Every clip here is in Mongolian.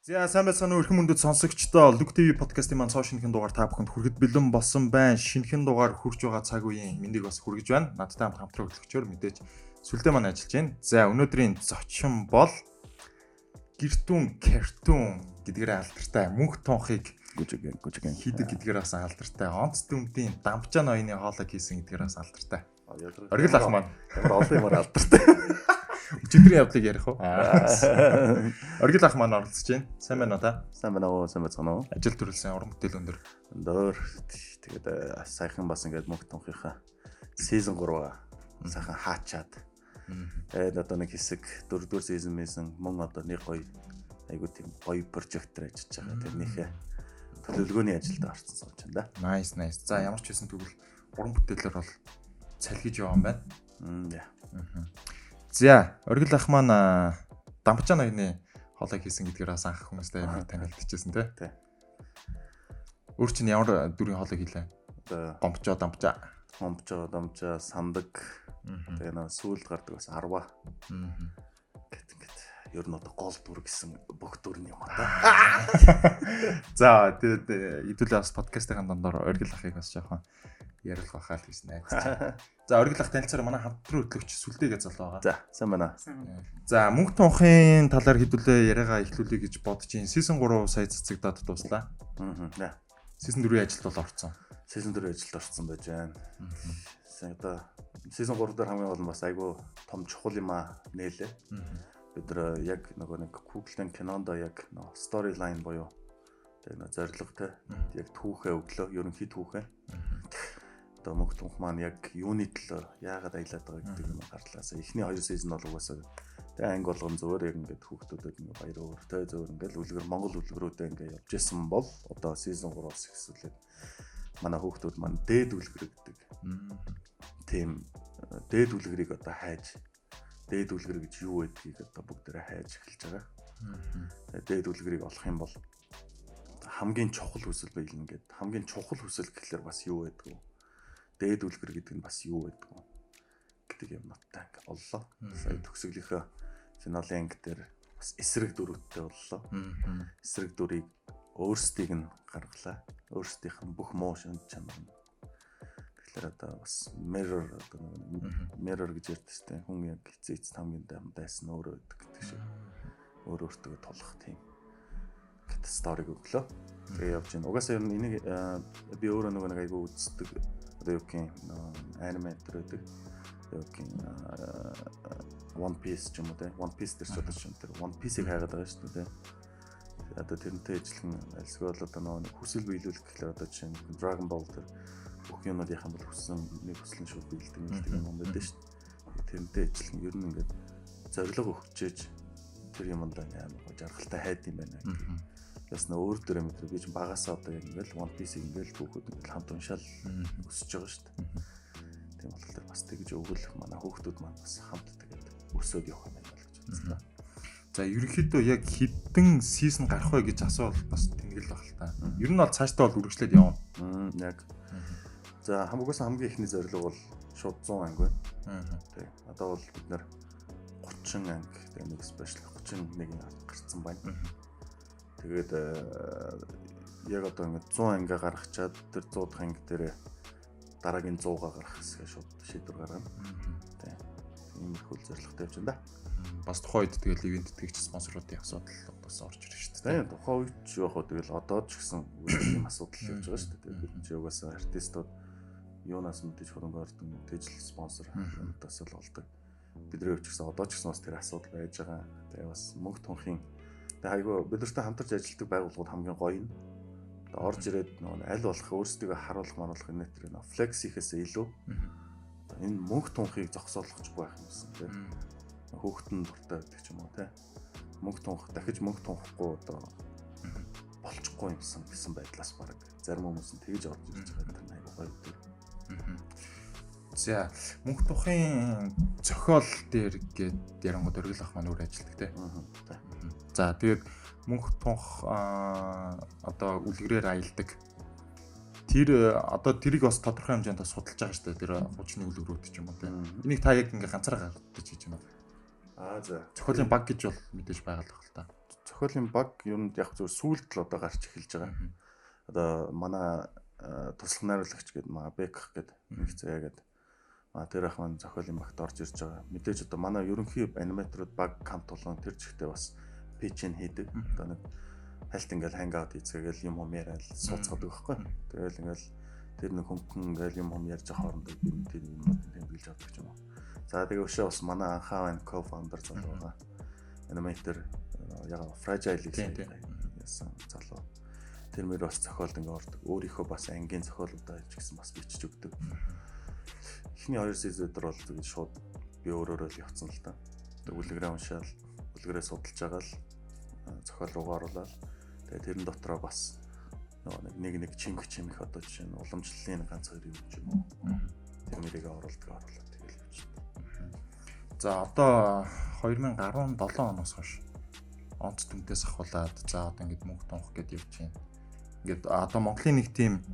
За сайн байцгаана уу эрхэм мөндөд сонсогчдоо Look TV подкастын маань цоо шинэхэн дугаар та бүхэнд хүрэхэд бэлэн болсон байна. Шинэхэн дугаар хүрч байгаа цаг үеийн мэндийг бас хүргэж байна. Надтай хамт хамтран хөтлөгчөөр мэдээж сүлдээ маань ажиллаж байна. За өнөөдрийн зочин бол гэртүүн картун гэдгээр алдартай мөнх тунхыг гүжиген гүжиген хийдэг гэдгээр бас алдартай. Онц дүмдийн дамжаа ноёны хоолой хийсэн гэдгээр бас алдартай. Оргил ах маань ямар олон юмар алдартай. өчигдрийн явдлыг ярих уу? Оргил ах маань оролцож байна. Сайн байна уу та? Сайн байна уу? Сайн байна уу? Ажил төрөлсөн уран бүтээл өндөр. Өндөр. Тэгээд э, саяхан бас ингээд мөнх тунхийнхаа сизон 3 сайхан хаачаад. Тэгээд одоо нэг хэсэг дөрөвдүгээр сизон мэйсэн мөн одоо нэг гоё айгуу тийм гоё прожектор ажиллаж байгаа. Тэрнийхээ төлөвлөгөөний ажилд орсон сууж байна да. Nice nice. За ямар ч байсан тэгвэл уран бүтээлээр бол цалгиж яваа юм байна. Яа. За, оргил ах маань дампчаа ноёны хоолой хийсэн гэдгээр бас анх хүмүүстэй амар танилцчихсэн тий. Тий. Өөр чинь ямар дүрийн хоолой хийлээ? Одоо Гомчоо, дампчаа. хомчоо, домчоо, сандаг. Тэгээ нөө сүүлд гардаг бас арва гэт ингээд ер нь одоо гол дүр гэсэн бүх дүрний юм аа. За, тэгээд хэдүүлээ бас подкастын дандаар оргил ахыг бас жоохон ярилах байхаа л гэж найдаж. За, оргил ах танилцаараа манай хамтран хөтлөгч сүлдээгээ зол байгаа. За, сайн байна. За, мөнх тунхын талаар хэдүүлээ яриагаа эхлүүлэе гэж бодож байна. Season 3 сая цэцэгдээд дуслаа. Аа. Season 4-ийн ажилд бол орцсон. Season 4 ажилд орсон байж байна. Сайн одоо season 3 дээр хамгийн гол нь бас айгүй том чухал юм аа нээлээ. Бид нар яг нөгөө нэг Google-ийн кинонд яг нөгөө storyline буюу тэг нөгөө зорилготой яг түүхээ өглөө, ерөнхий түүхээ. Одоо мөнх түнх маань яг юуны төлөө яагаад аялаад байгаа гэдэг юм гарлаасаа. Эхний хоёр season бол угаасаа тэг анги болгон зөөр яг ингээд хүүхдүүдэд ингээ баяр өөртэй зөөр ингээд үлгэр Монгол үлгэрүүдэд ингээ явж исэн бол одоо season 3-оос эхсүүлээд манай хүүхдүүд маань дээд үлгэр гэдэг тийм дээд үлгэрийг одоо хайж дээд үлгэр гэж юу байдгийг одоо бүгдээрээ хайж эхэлж байгаа. Тэгээ Дээд үлгэрийг олох юм бол хамгийн чухал хүсэл байлна гэд хамгийн чухал хүсэл гэхэлэр бас юу байдгүй. Дээд үлгэр гэдэг нь бас юу байдгүй гэдэг юм наттай ингээ оллоо. Сая төгсгөлийнхөө финалийн анги дээр бас эсрэг дөрөвтэй боллоо. Эсрэг дүрийг өөрсдийг нь гаргалаа. Өөрсдийнх нь бүх муу шинж чанар нь Тэгэхээр одоо бас mirror одоо mirror гэж ярьдаг шүү дээ. Хүн яг эц хамгийн дайсан өөрөө байдаг гэдэг шиг. Өөр өөртөө тулах тийм гэт сториг өглөө. Тэгээ явж байна. Угаасаа ер нь энийг би өөрөө нөгөө нэг айгу үздэг одоо юу гэх юм аниме төр байдаг. Юу гэх юм One Piece ч юм уу те. One Piece дээр ч одоо ч юм тэр One Piece-ийг хайгаад байгаа шүү дээ. Одоо тэрнтэй ижилхэн альсгүй бол одоо нөгөө хүсэл биелүүлэх гэхлээр одоо чинь Dragon Ball тэр бүх юмнуудынхаа бол хүссэн нэг хүсэл нь шууд биелдэг гэдэг юм байдаг шүү дээ. Тэрнтэй ижилхэн ер нь ингээд зориг өгчээж тэр юмд амар жаргалтай хайд юм байна гэх. Бас нөө өөр дөрөө мэдрэг би ч багасаа одоо яг ингээд One Piece ингээд хүүхүүд ингээд хамт уншаал өсөж байгаа шүү дээ. Тийм болохоор бас тэгж өгөл манай хүүхдүүд маань бас хамт тэгээд өсөөд явах юм байна л гэж бодсон. За ерөнхийдөө яг хідэн сизон гарах вэ гэж асуувал бас тэнгэл баг л та. Ер нь бол цаашдаа бол үргэлжлээд явна. Яг. За хамгаас хамгийн ихний зорилго бол шууд 100 анги байна. Тэг. Одоо бол бид нэр 30 анги тэг нэг спешиал 31-ийг гарцсан байна. Тэгээд э, яг одоо ингэ 100 анги гаргачаад тэр 100 дахь анги дээр дараагийн 100-га гаргах хэсгээ шууд шийдвэр гаргана. Тэг. Иймэрхүү зорилготой явж байна да. Бас тухайн үед тэгэл ивент тэгч спонсоруудын асуудал одоос орж ирж шүү дээ. Тийм тухайн үед ч яг хөө тэгэл одоо ч гэсэн ийм асуудал явж байгаа шүү дээ. Тэгээд бид чи угаасаа артистууд юунаас мэдээж хөрөнгө ордон тэжл спонсор юмтаас л болдог. Бидний хувьд ч гэсэн одоо ч гэсэн бас тэр асуудал байж байгаа. Тэгээ бас мөнгө тунхийн тэгээ айгүй бид нартай хамтарч ажилладаг байгууллагууд хамгийн гоё нь. Тэгээ орж ирээд нөгөө аль болох өөрсдөө харуулах маруулах энэ тэр нөө флекс ихээс илүү энэ мөнгө тунхыг зогсоолгохгүй байх юмсан тийм. Хөөхтөн дуртай байдаг ч юм уу те мөнгө тунх дахиж мөнгө тунхгүй одоо болчихгүй юмсан гэсэн байдлаас баг зарим хүмүүс нь тэгж орж ирж байгаа юм айгуу гоё үү За мөнх тухын зохиол дээр гээд ярангууд өргөл ах маань өөр ажилладаг те. За тэгээд мөнх тунх одоо үлгэрээр аялдаг. Тэр одоо тэрийг бас тодорхой хэмжээнд бас судалж байгаа шүү дээ. Тэр хуучны үлгэрүүд ч юм уу те. Энийг та яг ингээ ганцаараа гаргаж хийж байна? Аа за. Зохиолын баг гэж бол мэдээж байгаль баг л та. зохиолын баг ер нь яг зөв сүүлд л одоо гарч эхэлж байгаа. Одоо манай туслах найруулагч гэдэг маа Бек гэдэг нэг заяа гэдэг. А тэр ах маань зохиолын багт орж ирж байгаа. Мэдээж одоо манай ерөнхий аниматорууд баг камп тулгын тэр жигтэй бас пичэн хийдэг. Одоо нэг хальт ингээл хангаут хийцгээгээл юм юм яриад сууцгадаг байхгүй. Тэгэл ингээл тэр нэг хөнгөн ингээл юм юм ярьж байгаа хоорондоо би тэр юм тэмдэглэж авдаг юм. За тэгээ өшөө бас манай анхаа байна co-founder залуу байгаа. Animator яг fragile гэсэн залуу. Тэр мөр бас зохиолд ингээ ордог. Өөрийнхөө бас ангийн зохиолуудаа ч гэсэн бас бичиж өгдөг. Эхний хоёр сезон дээр бол тэгээд шууд би өөрөөрөө л явцсан л та. Тэгээд үлгэрээ уншаал, үлгэрээ судалж байгаа л зохиол руугаа оруулаад тэгээд тэрэн дотроо бас нэг нэг нэг чинг чимэх одоо жишээ нь уламжлалын ганц хоёр юм ч юм уу. Тэр мэрийг оруулдаг оруулаад тэгэл явчихсан. За одоо 2017 оноос хойш онц түнтээс ахуулаад за одоо ингээд мөнгө тунх гэдээ явж байна. Ингээд одоо Монголын нэг тийм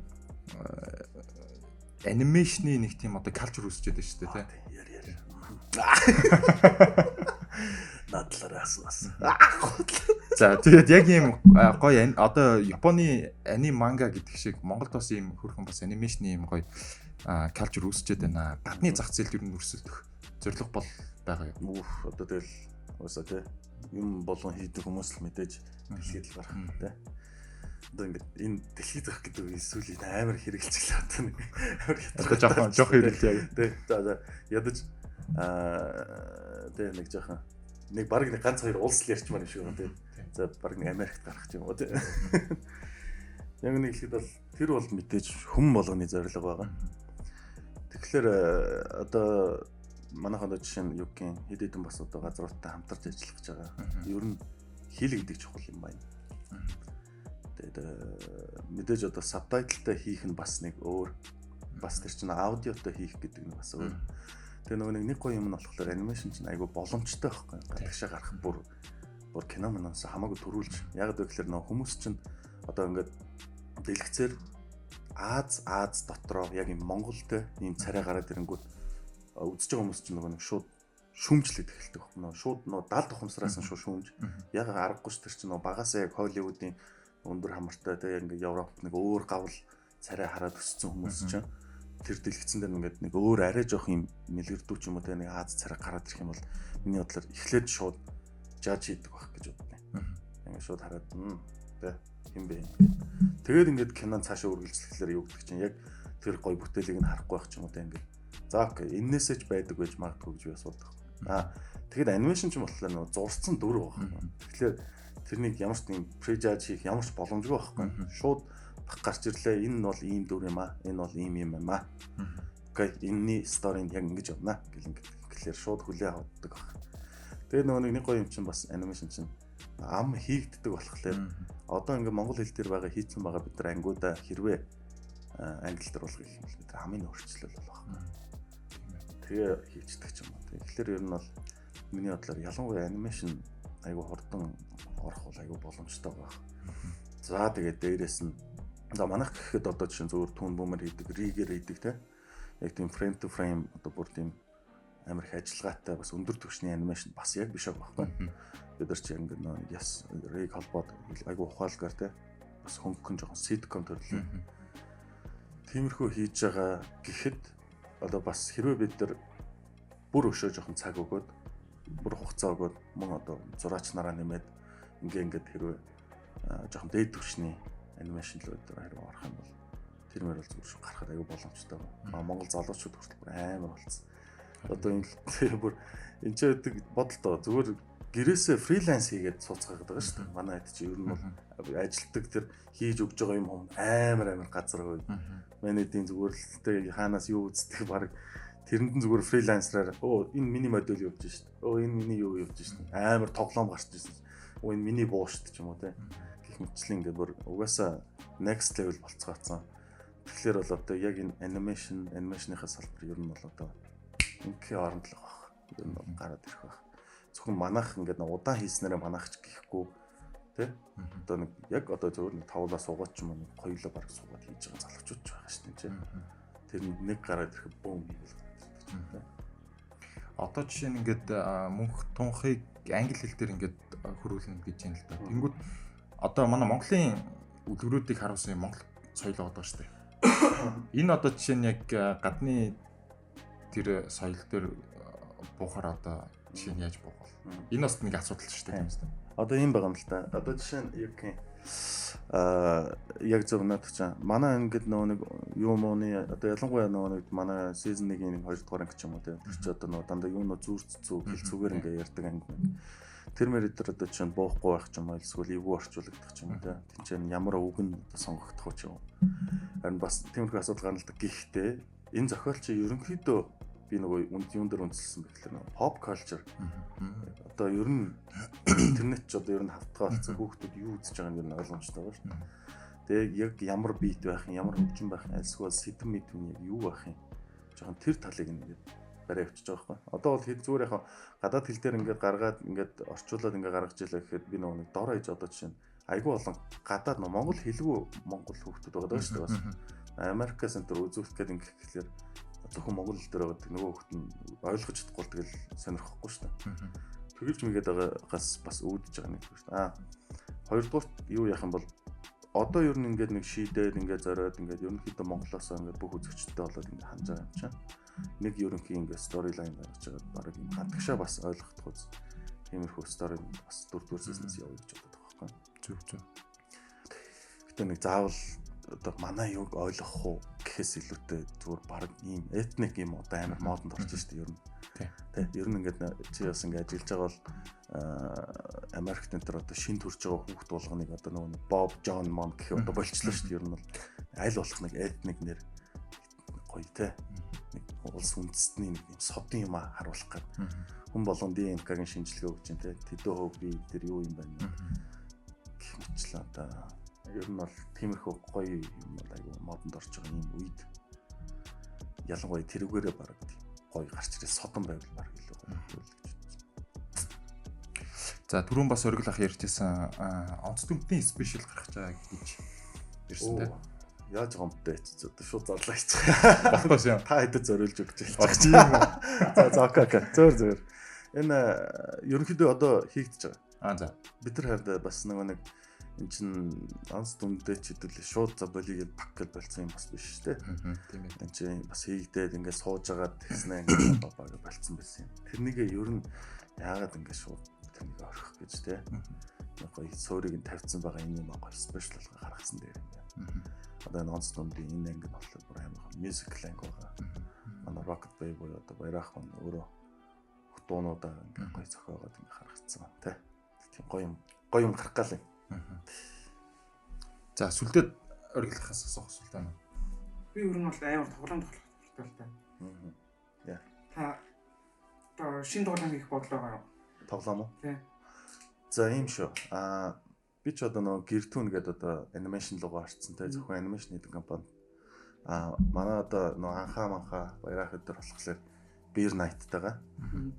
анимашны нэг тийм одоо калчур үүсчихэд байна шүү дээ тий. Яр яр. Надлаараа асуусан. За тэгээд яг ийм гоё одоо Японы аним манга гэдэг шиг Монголд бас ийм хөрхөн бас анимашны ийм гоё калчур үүсчихэд байна. Гадны зах зээлд ер нь өрсөлдөх зорилго бол байгаа юм. Үх одоо тэгэл уусаа тий юм болгон хийдэг хүмүүс л мэдээж дэлхийд л гарах тий. Одоо ингээд энэ дэлхийд зах гэдэг үе сүүлийн амар хэрэгэлцгэлээ одоо нэг амар одоо жоохон жоох хэрэглээ яг тий. За за ядаж аа тий нэг жоохон нэг баг нэг ганц хоёр улс л ярьчмаар юм шиг байна тий. За баг нэг Америкт гарах юм уу тий. Яг нэг ихэд бол тэр бол мэдээж хүм болгоны зорилго байгаа. Тэгэхээр одоо манайхан одоо жишээ нь юу юм хэд хэдэн бас одоо газруудтай хамтарч ажиллах гэж байгаа. Ер нь хэл гэдэг чухал юм байна. Тэгээд мэдээж одоо сабтайтлтай хийх нь бас нэг өөр бас тэр чинь аудиотой хийх гэдэг нь бас өөр. Тэгээ нөгөө нэг гоё юм нь болохоор анимашн чинь айгүй боломжтой байхгүй. Гадагшаа гарах бүр бүр кино моноос хамаагүй төрүүлж яг гэвэл нөгөө хүмүүс чинь одоо ингээд дэлгэцээр Аз Аз дотроо яг юм Монголд ийм царай гараад ирэнгүүт үзэж байгаа хүмүүс чинь нөгөө нэг шууд шүүмжлээд эхэлдэг байхгүй. Нөгөө шууд нөгөө 70 тухамсараас нь шууд шүүмж. Яг аргагүй ч тэр чинь нөгөө багасаа яг Холливуудын өндөр хамартай те яг ингээ Европт нэг өөр гавл царай хараад өссөн хүмүүс чинь тэр дэлгэцэн дээр ингээд нэг өөр арай жоох юм нэлгэрдүү ч юм уу те нэг Аз царай гараад ирэх юм бол миний бодлоор эхлээд шууд жаж хийдэг байх гэж боддог. Ингээ шууд хараад те хин бэ. Тэгээд ингээд кинон цаашаа үргэлжлэхлээр юу гэдэг чинь яг тэр гой бүтээлийг нь харахгүй байх ч юм уу те ингээд За окей, энээсээ ч байдаг байж магадгүй гэж би асуудаг. Аа тэгэхэд анимашн ч юм болохоор нөгөө зурцсан дүр байгаа. Тэгэхээр тэрнийг ямар ч тийм прежаж хийх ямар ч боломжгүй байхгүй. Шууд гарч ирлээ. Энэ нь бол ийм дүр юм аа. Энэ бол ийм юм юм аа. Окей, энэний сторийн яг ингэж явна гэл ингэ. Тэгэхээр шууд хүлээ авдаг баг. Тэгээ нөгөө нэг гоё юм чинь бас анимашн чинь ам хийгддэг болохоор одоо ингээ монгол хэл дээр байгаа хийцэн байгаа бид нар ангиудаа хэрвээ англи дээр болгох юм бол бид хамгийн өөрчлөл болох тэгээ хийцдэг ч юм уу. Тэгэхээр ер нь бол миний бодлоор ялангуяа анимашн айгу хурдан орох бол айгу боломжтой байх. За тэгээд дээрэс нь за манайх гэхэд одоо жишээ зөвөр түн бөмөр хийдэг, ригер хийдэг те. Яг тийм frame to frame одоо бүр тийм амар их ажиллагаатай бас өндөр түвшний анимашн бас яг биш байгаа байхгүй. Бид нар чи ингэ нөө яс риг холбоод айгу ухаалгаар те бас хөнгөн жоохон ситком төрлөө. Тиймэрхүү хийж байгаа гэхэд одоо бас хэрвээ бид нар бүр өшөө жоохон цаг өгөөд бүр хугацаа өгөөд мөн одоо зураач нараа нэмээд ингээ ингээд хэрвээ жоохон дээд түвшний анимашн л өдөр хэрвээ орох юм бол тэр мөр бол зүгээр гарахад аюу боломжтой байна. Монгол залуучууд хүртэл бүр амар болцсон. Одоо энэ бүр энэ ч байдаг бодолтой зүгээр гэрээсээ фриланс хийгээд сууцгаагаад байгаа шүү дээ. Манай хэд чи ер нь бол ажилтдаг тэр хийж өгж байгаа юм амар амар газар хөө. Манай эдийн зүгээр л тэ хаанаас юу үздэг баг тэрэнд нь зүгээр фрилансераар оо энэ миний модель явж шít. Оо энэ миний юу явж шít. Амар тоглоом гарч ирсэн. Оо энэ миний буу шít ч юм уу те. Мэтчлэн ингээд бүр угаасаа next level болцгаацсан. Тэгэхээр бол одоо яг энэ animation, animation-ийнхаа салбар ер нь бол одоо инкийн оронд л байгаа. Ер нь гараад ирэх байх. Зөвхөн манах ингээд удаан хийснээрээ манахч гэхгүй тий одоо нэг яг одоо зөвөр нэг тавлаа суугаад ч юм уу хоёулаа баг суугаад хийж байгаа залуучууд ч байгаа шүү дээ тэр нэг гараад ирэх бөөм одоо жишээ нь ингээд мөнх тунхыг англи хэл дээр ингээд хөрвүүлнэ гэж юм л да. Тэнгүүд одоо манай Монголын үлгэрүүдийг харуулсан юм Монгол соёл байгаа шүү дээ. Энэ одоо жишээ нь яг гадны тэр соёл дээр буухаар одоо жишээ нь яаж буух вэ? Энэ бас нэг асуудал шүү дээ тийм үстэй. Одоо юм байгаа юм л та. Одоо жишээ нь яг аа яг зөв надад чам. Манай ингээд нөгөө нэг юу мууны одоо ялангуяа нөгөө нэг манай season 1-ийн 2 дугаар анги ч юм уу тийм. Чи одоо нөгөө дандаа юуноо зүрц зүг хэл зүгээр ингээд ярьдаг анги тэр мэр дээр одоо чинь буухгүй байх ч юм уу эсвэл эвгүй орчуулагдах ч юм уу тийм чинь ямар үг нь одоо сонгогдох ч юм уу. Харин бас тиймэрхүү асуудал гарналдаг гэхдээ энэ зохиол чи ерөнхийдөө би нөгөө үнд юун дээр үндэслсэн гэхээр нөгөө pop culture. Одоо ер нь интернет ч одоо ер нь хавтгаа болсон хүүхдүүд юу үзэж байгааг нь ойлгомжтой байна. Шүү дээ тэгээ яг ямар бит байх юм ямар хөгжим байх юм эсвэл сэтэм мэдвэн яг юу байх юм? Жоохон тэр талыг ингээд барай авчиж байгаа байхгүй. Одоо бол хэд зүгээр яхаа гадаад хэл дээр ингээд гаргаад ингээд орчуулад ингээд гаргаж илаа гэхэд би нөгөө нэг дор ээж одоо жишээ нь айгүй болон гадаад нөө Монгол хэлгүй Монгол хүүхдүүд байгаа шүү дээ бас. Америкас энэ төр үзүүлэх гээд ингээд гэхэлэр зөвхөн Монгол хэл дээр байгаа нөгөө хүүхд нь ойлгож чадахгүй л тэгэл сонирхохгүй шүү дээ. Тэгэлж мэгээд байгаагаас бас үүдэж байгаа нэг шүү дээ. Аа хоёрдугаар юу яах юм бол одоо ер нь ингээд нэг шийдээд ингээд зориод ингээд ерөнхийдөө Монголоос ингээд бүх үзэгчтэй болоод ингээд хандж байгаа юм чинь нэг ерөнхий ингээ сторилайн гаргаж байгаа баг юм хатгашаа бас ойлгохдох үз. Тиймэрхүү стори бас дөрөвдүгээр сезнээс явъя гэж боддог байхгүй. Зүг зүг. Гэтэ нэг заавал одоо манай юг ойлгох уу гэхээс илүүтэй зүгээр баг ийм этник юм одоо амар модонд орж штэ ер нь. Тэ. Ер нь ингээд чи бас ингээд ажиллаж байгаа бол Америкт энэ төр одоо шин төрж байгаа хүүхд болгоныг одоо нөгөө Боб Джон Мон гэх одоо болчлоо штэ ер нь бол. Аль болох нэг этник нэр гоё те. Улс үндэстний нэг юм содын юм харуулах гээд хүн болгон ДНК-гийн шинжилгээ өгч дээ тэдөө хөв би тэр юу юм байна? Гэх мэтлээ одоо ер нь бол тиймэрхүү гоё юм айгу модонд орж байгаа юм үед ялангуяа тэрүүгээрээ баг тийм гоё гарч ирээ содон байвал баг илүү гоё гэж За түрүүн бас өргөл ах ярьжсэн онц дүмтний спешиал гарах чаа гэж ирсэн тийм яаж бэ ч одоо шууд зарлаа хийчих. Багтаас юм. Та хэдэд зориулж өгч байгаа. За за окей окей. Зөөр зөөр. Энэ ерөнхийдөө одоо хийгдэж байгаа. Аа за. Бид нар хараад бас нөгөө нэг эн чин анс дүндээ ч хэдүүл шууд за болиг пак гэж болцсон юм бас биш дээ. Тийм ээ. Эн чин бас хийгдээд ингээд сууж агаад тэгснэ ингээд бабаг болцсон байсан юм. Тэрнийг ер нь яагаад ингээд шууд тэрнийг орхих гэж те. Гоё суурийг нь тавьсан байгаа юм гоё спешиал гаргасан дээр одоо энэ онц дундын энэ анги нь болохоор бүр амар мьюзикл анги байгаа. Манай Rocket Bay буюу одоо баярах хүн өөрөө дуунуудаа ингээ гоё зохиогоод ингээ харагдсан тий. Тийм гоё юм гоё юм гарах гал юм. За сүлдээд оргилахаас асуух асуулт байна. Би ер нь бол амар тоглоом тоглох та. Яа. Та одоо шин тоглоом хийх бодлоо байгаа юу? Тоглоом уу? Тий. За ийм шүү. Аа би ч одоо нөгөө Гэртүүн гэдэг одоо анимашн лугаа харцсан те зөвхөн анимашн хийдэг компани. А манай одоо нөгөө анхаа манхаа баярах өдөр болохоор Beer Night-тайгаа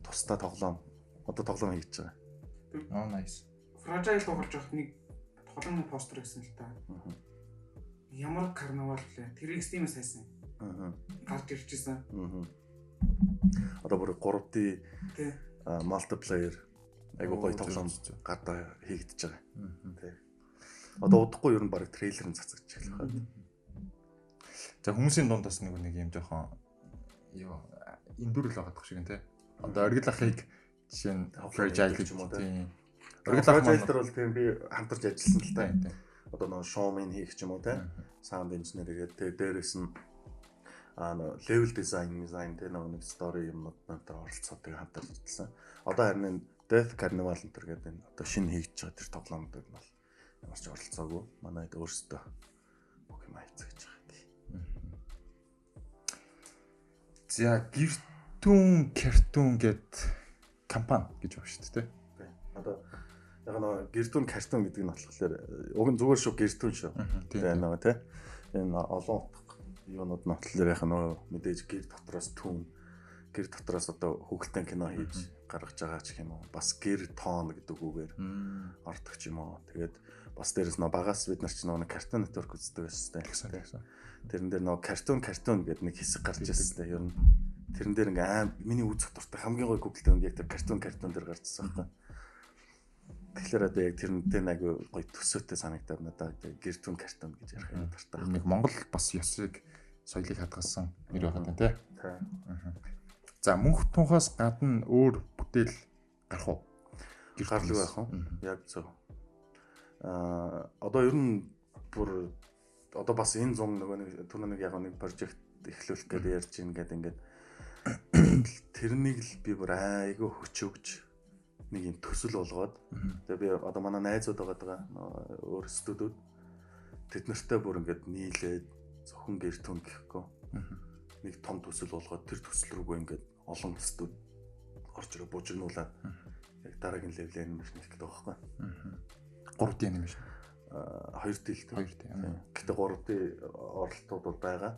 тусдаа тоглоом одоо тоглоом хийж байгаа. Аа nice. Fragile тоглож явахад нэг тоглоомны постэр гэсэн л та. Ямар карнавал вэ? Тэрийг Steam-ээс хайсан. Аа. Гарч ирж байсан. Аа. Одоо бүр 3D Тий. multiplayer айгуу гоё тоглоом гадаа хийгдэж байгаа. Тий. Одоо удахгүй ер нь баг трейлер нь цацагч эхлэх байна. За хүмүүсийн дундаас нэг нэг юм жоохон юу эндүрэл байгаадах шиг нэ. Одоо оргил ахыг жишээ нь fragile гэж юм уу тийм. Оргил ах маань бол тийм би хамтарч ажилласан л та. Одоо нөгөө showman хийх ч юм уу те. Sound engineer гэдэг тэгээ дээрэс нь аа нөө level design design тэгээ нөгөө нэг story юмнууд надад оролцоод тэгээ хамтарч ажилласан. Одоо харин Death Carnival энэ гэдэг энэ одоо шинэ хийж байгаа тэр тоглоомдод нь бол ямар ч оролцоогүй. Манайд өөрсдөө бүх юм хайцгаж байгаа юм. За гэртүүн картун гэд компани гэж байна шүү дээ. Одоо яг нэг гэртүүн картун гэдэг нь болохоор уг нь зүгээр шүү. Гэртүүн шүү. Тэгээ нэг тий. Энэ олон утга юунууд нь болохоор яг нэг мэдээж гэр дотроос түүн гэр дотроос одоо хүүхэлдэйн кино хийж гаргаж байгаа ч юм уу. Бас гэр тоон гэдэг үгээр ордог ч юм уу. Тэгээд бас дээрэс нөө багаас бид нар ч нөгөө картун нэтворк үздэг байсан тийм тэрэн дээр нөгөө картун картун гэдэг нэг хэсэг гарч ирсэн тийм ер нь. Тэрэн дээр ингээ аим миний үзэх дуртай хамгийн гоё Google дээр яг тэр картун картун дээр гарчсан байхгүй Тэгэхээр одоо яг тэрнтэй нэг гоё төсөөтэй санагдаад надад гэр түн картон гэж ярих юм дуртай. Нэг Монгол бас ёсыг соёлыг хадгалсан нэр байгаад байна тий. За мөнх тунхаас гадна өөр бүтээл гарах уу? Гарлаг байх уу? Яг зөв. Аа одоо ер нь бүр одоо бас энэ 100 нөгөө нэг түрүү нэг яг нэг прожект эхлүүлэх гэдэг ярьж ийн гэдэг ингээд тэрнийг л би бүр айгүй хөчөөгч нэг юм төсөл болгоод тэгээ би одоо манай найзууд байгаа өөр студиуд тэд нартай бүр ингээд нийлээд зөвхөн гэр түн гэхгүй нэг том төсөл болгоод тэр төсөл рүүгээ ингээд олон студ орж ирээ бужигнуулаад яг дараагийн левел анимашн гэдэг байхгүй. 3D анимашн. Хоёр дэлтэй. Хоёр D. Гэтэ 3D оролтууд бол байгаа.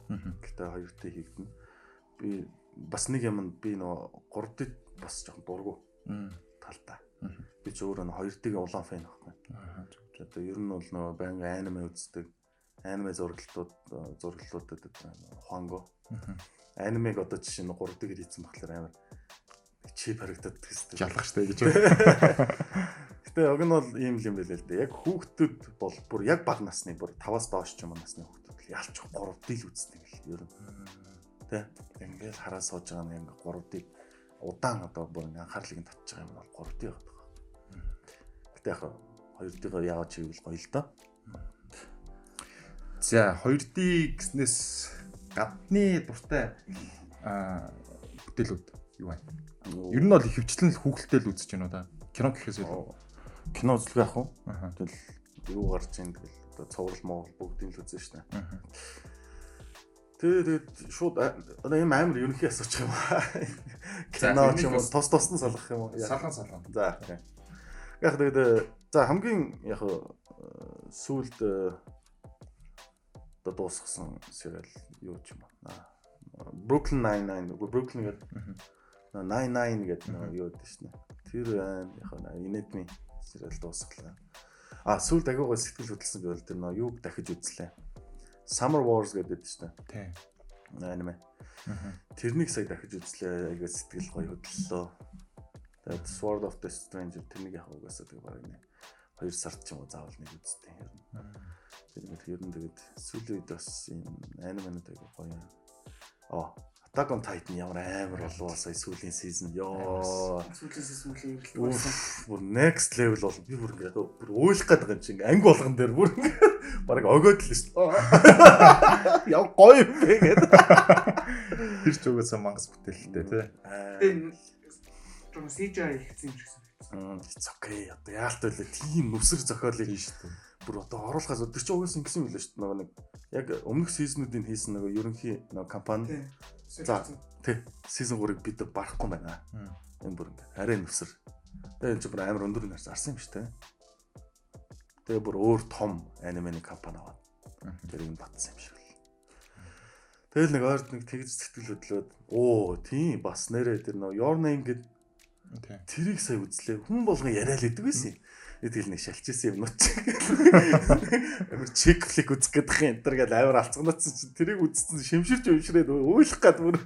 Гэтэ хоёр D хийгдэн. Би бас нэг юм би нөө 3D бас жоохон дургу талтай. Би ч өөрөө 2D-ийн улаан фэн байхгүй. Одоо ер нь бол нөө байнга аниме үздэг. Аниме зураглалтууд зураглалтуудад хуанго. Анимег одоо жишээ нь 3D-гээр хийсэн болохоор амар чип харагдаад гэсэн. Жалах штэ гэж. Гэтэ уг нь бол ийм л юм байлээ л дээ. Яг хүүхдүүд бол бүр яг бага насны бүр 5-аас доош ч юм уу насны хүүхдүүд ялч 3D л үздэг л ер нь. Тэ. Ингээл хараа сууж байгаа нь ингээ 3D удаан одоо бүр ингээ анхаарлыг нь байгаа юм бол 3D яваад байгаа. Гэтэ яг 2D-го яагаад чивэл гоё л доо. За 2D гэснээс гадны дуртай аа бүтээлүүд юу байна? Ер нь бол хөвчлэн л хүүхэлтэй л үзэж байна уу да. Кино гэхээс илүү. Кино үзлэг яах вэ? Тэгэл юу гарч ийн тэгэл одоо цоврал монгол бүгдийг л үзэн штэ. Тэгээд шууд одоо юм амар ерөнхий асууж юм аа. Кино ч юм уу тус тус нь салгах юм уу? Салган салган. За. Яг тэгээд за хамгийн яг сүүлд одоо дуусгасан сериал юу ч юм аа. Brooklyn Nine-Nine үгүй Brooklyn гэдэг 99 гэдэг нэг юу гэдэг шнэ. Тэр байна. Яг инедми сериал дуусглаа. А сүүлд агиугаа сэтгэл хөдлсөн гэвэл тэр нөө юуг дахиж үзлээ. Summer Wars гэдэг шнэ. Тий. Аниме. Тэрнийг сая дахиж үзлээ. Агиу сэтгэл гоё хөдлөлөө. Тэгээд Sword of the Stranger тэрнийг яг угаасаа тэг баг нэ. 2 сард ч юм уу заавал нэг үзтээ ер нь. Тэгээд ер нь тэгээд сүүлийн үед бас юм аниманууд айгу гоё. Оо, Attack on Titan ямар амар болов сая сүүлийн сизон. Йоо. Сүүлийн сизон үл юм. Бүр next level бол би бүр ингээд бүр уйлах гээд байгаа юм чинь анги болгон дээр бүр баг огөөд л шүү. Яв гоё юм бэ гэдэг. Тэр ч угаасаа мангас бүтээлтэй тий. Тэгээ Том CGI хийсэн юм шиг санагдсан. It's okay. Одоо яалт байлаа тийм нүсэр зохиолыг шүү дээ. Бүр одоо оруулахаас өдөр чи угаасаа ингэсэн юм лээ шүү. Нөгөө нэг яг өмнөх сизнүүдийн хийсэн нөгөө ерөнхий нөгөө компани За тий сизон 3-ыг бид барахгүй байна. Энэ бүр арай нүсэр. Тэгээ энэ ч бүр амар өндөр нарс арсан юм шүү дээ. Тэгээ бүр өөр том аниманы компани аваад тэр юм батсан юм шиг л. Тэгэл нэг ойрд нэг тэгж сэтгэл хөдлөөд оо тийм бас нэрээ тэр нөө your name гэд тэрийг сая үзлээ. Хүн болгон яриа л идэг байсан юм. Тэгэл нэг шалчижсэн юм нууч. Амар чек флик үзэх гэдэг юм энэ төр гэл амар алцганаадсан чинь тэрийг үзсэн шимширч өвшрээд уйлах гад бүр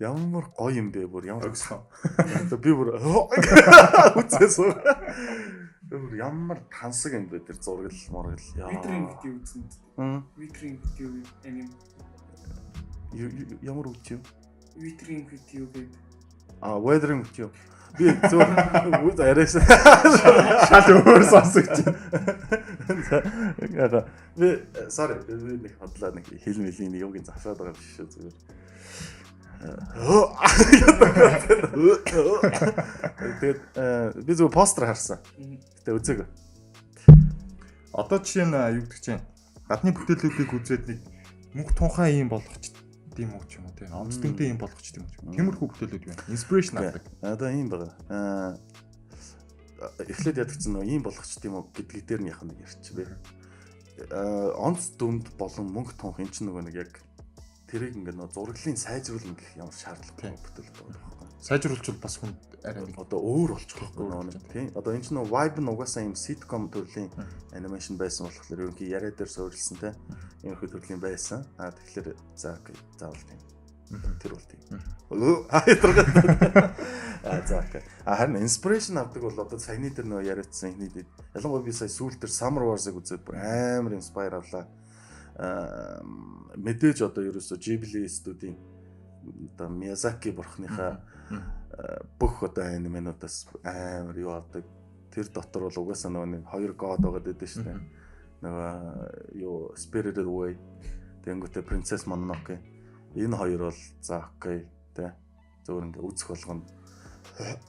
ямар гоё юм бэ бүр ямар. Би бүр үзээс бүр ямар тансаг юм бэ тэр зургал моргал яа. Витрин гэдэг үзсэн. Витрин гэдэг аним ямар үгч юм? Витрин видео гэдэг. А, weathering видео. Би зөв үз арайс шал өөр сонсогч. Яга би sorry би нэг хотлоо нэг хил мэлийн нэг юугийн засаад байгаа биш шүү зүгээр. Тэгээд би зөв постэр харсан. Гэтэ үзег. Одоо жишээ нь юу гэдэг чинь гадны бүтээлүүдийг үзээд нэг мөнх тунхай юм болгох ч тийм үү ч юм уу тийм онцлогтой юм болгох ч тийм үү тиймэрхүү бүтээлүүд байна. Инспирэшн авдаг. одоо ийм байгаа аа эхлээд ядагцсан нөө ийм болгох ч тийм үү гэдгийг дээр нь яхан нэг ярьч бэ аа онц дүнд болон мөнгө тунх эн чинь нөгөө нэг яг тэрийг ингээ нөө зураглалын сайжруулна гэх ямар шаардлага бүтээл байгаа сайжруулчвал бас хүн одоо өөр болчих واخгүй нэг тийм. Одоо энэ чинь vibe нь угаасаа юм sitcom төрлийн animation байсан болохоор ерөнхий яриа дээр суурилсан тийм юм хөө төрлийн байсан. А тэгэхээр за окей. Заавал тийм. Тэр бол тийм. Хаятрагт а за окей. А харин inspiration авдаг бол одоо саяны дээр нөө яриадсан ихний ялангуяа би сая сүүлд төр summer wars-ыг үзээд бүр амар inspire авлаа. Мэдээж одоо ерөөсө Ghibli студийн одоо Miyazaki бурхныхаа бүх одоо анимануудаас амар юу авдаг. Тэр дотор бол угаасаа нөгөө нэг хоёр god байгаад байдаг шүү дээ. Нөгөө юу Spirited Away тэнгуүтэ Princess Mononoke энэ хоёр бол за окей тэ зөвөр ингээ үзэх болгоно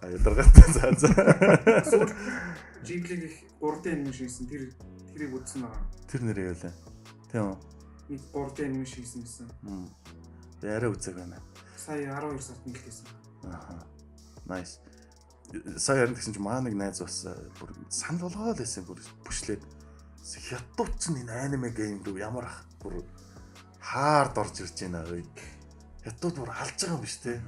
ядаргатай за за. Ghibli гэх 3D анимашн хийсэн тэр тэрийг үзсэн байгаа. Тэр нэрээ юу лээ? Тийм үү? Нэг 3D анимашн хийсэн гэсэн. Мм. Яриа үзэг байна. Сая 12 сард нэлээсэн. Аха. Nice. Сая ярин гэсэн чинь маа нэг найз бас бүр санал болгоод байсан бүр бүшлээд хятадууд чинь энэ аниме гейм дүү ямар ах бүр хаард орж ирж байна ой. Хятадууд бүр алж байгаа юм биш те.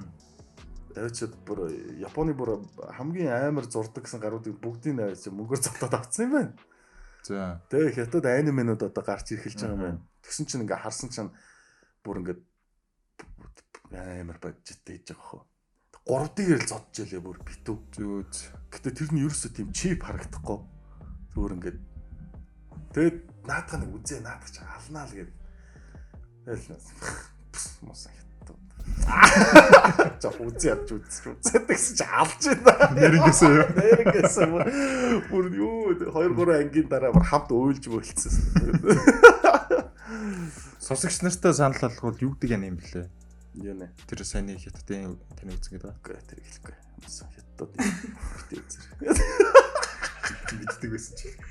Тавьчид бүр Японы бүр хамгийн амар зурдаг гэсэн гаруудыг бүгдийг навьч мөнгөөр зодоод авцсан юм байна. За. Тэгээ хятад анименууд одоо гарч ирхэлж байгаа юм байна. Тэгсэн чинь ингээ харсан чинь бүр ингээ амар бажеттэй хийж байгаа хөө. 3D-ээр л зодж ялээ бүр битүү. Зүүз. Гэтэ тэр нь ерөөсөө тийм чип харагдахгүй. Зүгээр ингээд тэгээд наадах нэг үзээ наадах чи алнаа л гээд. Тэгэл мос За үзээ авч үзчих үзээд гэсэн чи алж байна. Нэрнгээсээ юу? Нэрнгээсээ бүр юу 2 3 ангийн дараа бүр хамт уйлж мөлцсөн. Сонсогч нартай санал болгоод юу гэдэг юм блэ? Юу нэ? Тэр сайн хятадын таны үзэн гэдэг. Үгүй тэр хэлэхгүй. Амс хятад битээ үзэр. Мэддэг байсан чи.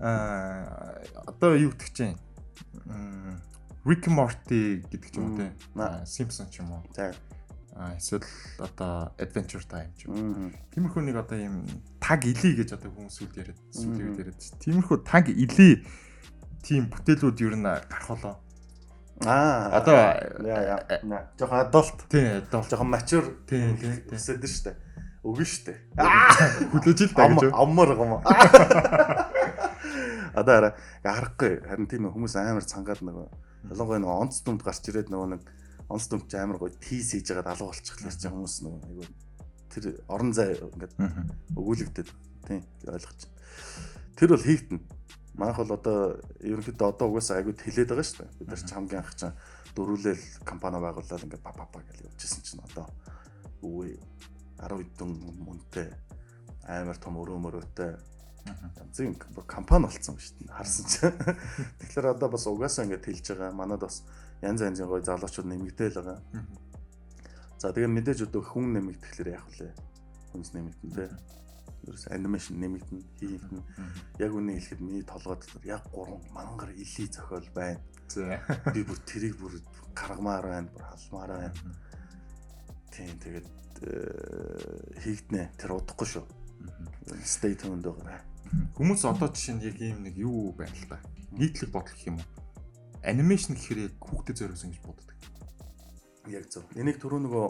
Аа одоо юу гэдэг чинь? Rick Morty гэдэг ч юм уу те. Simpson ч юм уу. За. Эсвэл одоо Adventure Time ч юм. Тиймэрхүү нэг одоо юм таг илий гэж одоо хүмүүс үл яриад сүлээд яриад. Тиймэрхүү таг илий тийм бүтээлүүд ер нь гарах болоо. Аа одоо яа яа. Жохон adult. Тийм, adult. Жохон mature. Тийм, тийм. Өсөд нь штэ. Өгөн штэ. Хүлээж ил та гэж. Аммар гом. Одоо хараа харахгүй. Харин тийм хүмүүс амар цангаад нөгөө Ялангуяа нөгөө онц дүмд гарч ирээд нөгөө нэг онц дүмд ч амар гоё тийс хийж байгаа алга болчихлоо ч хүмүүс нөгөө айгүй тэр орон зай ингээд өгүүлэгдээд тийм ойлгож байна. Тэр бол хийгдэн. Манайх бол одоо ерөнхийдөө одоо угаасаа айгүй тэлээд байгаа шүү дээ. Бид нар ч хамгийн анх чинь дөрүүлэл компани байгууллаад ингээд па па па гэж явжсэн чинь одоо үгүй 10 хэдэн мөнтэй амар том өрөө мөрөөтэй янзын компани болцсон ба шүү дээ. Харсан чинь. Тэгэхээр одоо бас угаасаа ингэж хэлж байгаа. Манад бас янз янзын гой залуучууд нэмэгдээл байгаа. За тэгээ мэдээж одоо хүн нэмэгдэхлээр яах вэ? Хүнс нэмэгдэн тэ. Ерөөс анимашн нэмэгдэн, хийгдэн. Яг үнийг хэлэхэд миний толгойд яг 3 мангар илий зохиол байна. Би бүр тэрийг бүр гаргамаар байна, бүр халмаар байна. Тийм тэгээд хийгднэ. Тэр удахгүй шүү. Stay tuned байгаа. Хүмүүс одоо жишээ нь яг ийм нэг юу байна л да. Нийтлэг бодол гэх юм уу? Анимашн гэхээр яг хүүхдэд зориулсан гэж боддог. Яг зөв. Энийг түрүү нөгөө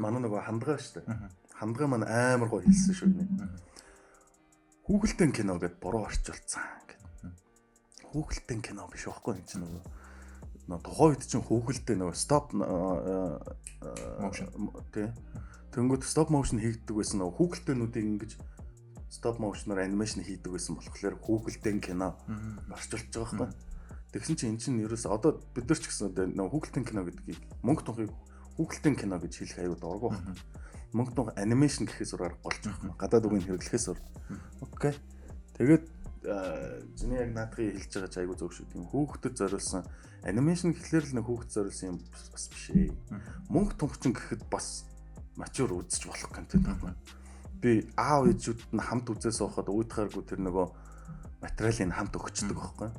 манай нөгөө хандгаа шүү дээ. Хандгаа маань амар гоо хэлсэн шүү дээ. Хүүхэлдэйн кино гэд буруу орчуулсан гэд. Хүүхэлдэйн кино биш байхгүй юм чинь нөгөө тухайн үед чинь хүүхэлдэй нөгөө стоп motion тий. Тэнгүүд стоп motion хийгддэг байсан нөгөө хүүхэлдэйнүүдийг ингэж стоп моушноор анимашн хийдэг байсан болохоор хүүхэлдэйн кино орчуулж байгаа байхгүй. Тэгсэн чинь эн чинь ерөөс одоо бид нар ч гэсэн нөө хүүхэлдэйн кино гэдгийг мөнгө тунхыг хүүхэлдэйн кино гэж хэлэх аюу дургу байна. Мөнгө тунх анимашн гэхээс ураар голж байгаа. Гадаад үгийн хэрэглэхээс ур. Окей. Тэгээд зэний яг наадхыг хэлж байгаа ч аюу зөв шүү. Тийм хүүхдэд зориулсан анимашн гэхлээр л нэг хүүхдэд зориулсан юм бас биш ээ. Мөнгө тунхчин гэхэд бас мачур үзэж болох контент байна би аав ээжүүд нь хамт үзээ суухад уудахааргүй тэр нөгөө материалыг хамт өгчдөг байхгүй.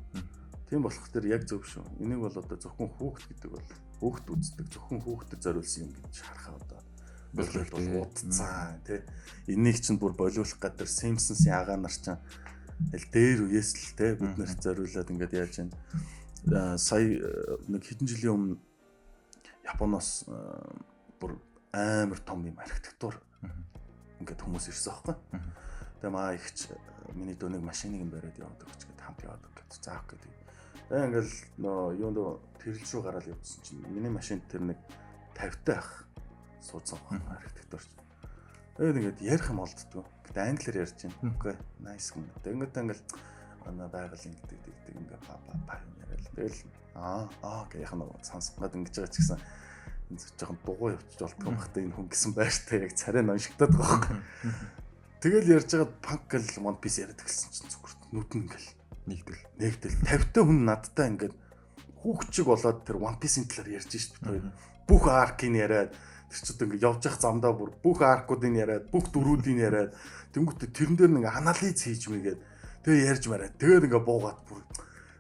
Тийм болох тэр яг зөв шүү. Энийг бол одоо зөвхөн хүүхд гэдэг бол хүүхд үздэг зөвхөн хүүхдэд зориулсан юм гэж харахаа одоо болол бол удцаа тий. Энийг чинь бүр болиулах гадар Simpsons-ийн агаа нар чинь аль дээр үеэс л тий бид нарт зориулаад ингээд яаж байна. Сая нэг хэдэн жилийн өмнө Японоос бүр амар том юм архитектур ингээд хүмүүс ирсэн аахгүй. Тэгээ маа ихч миний дөөнийг машиныг нь бариад яваад өгч гэд хамт яваад өгч заах гэдэг. Тэгээ ингээл нөө юунд тэрл рүү гараад явсан чинь миний машинд тэр нэг 50 тах суудсан байна архитектурч. Тэгээд ингээд ярих юм олддгоо. Гэтэ англиар ярьж байна. Үгүй nice юм. Тэгээд ингээл ана байгалийн гэдэг гэдэг ингээ ба ба ба яриад. Тэгэл аа аа гэх яхан сонсгоод ингэж байгаа ч гэсэн жоохон дугуй явчих болтгоо бахтай энэ хүн гэсэн байртай яг царай ноншигдаад байгаа юм. Тэгэл ярьж байгаад панк гэл One Piece яриад эхэлсэн чинь зүгээр нүд нь ингээл нэгдэл. нэгдэл 50 та хүн надтай ингээд хүүхчиг болоод тэр One Piece-ийн талаар ярьж шít бид хоёр. Бүх аркийг яриад тэр ч одоо ингээд явж явах замдаа бүр бүх аркуудыг яриад бүх дөрүүдийг яриад тэнгуүтэ тэрэн дээр нэг анализ хийж мэйгээд тэгээ ярьж мараад тэгээд ингээд буугаад бүр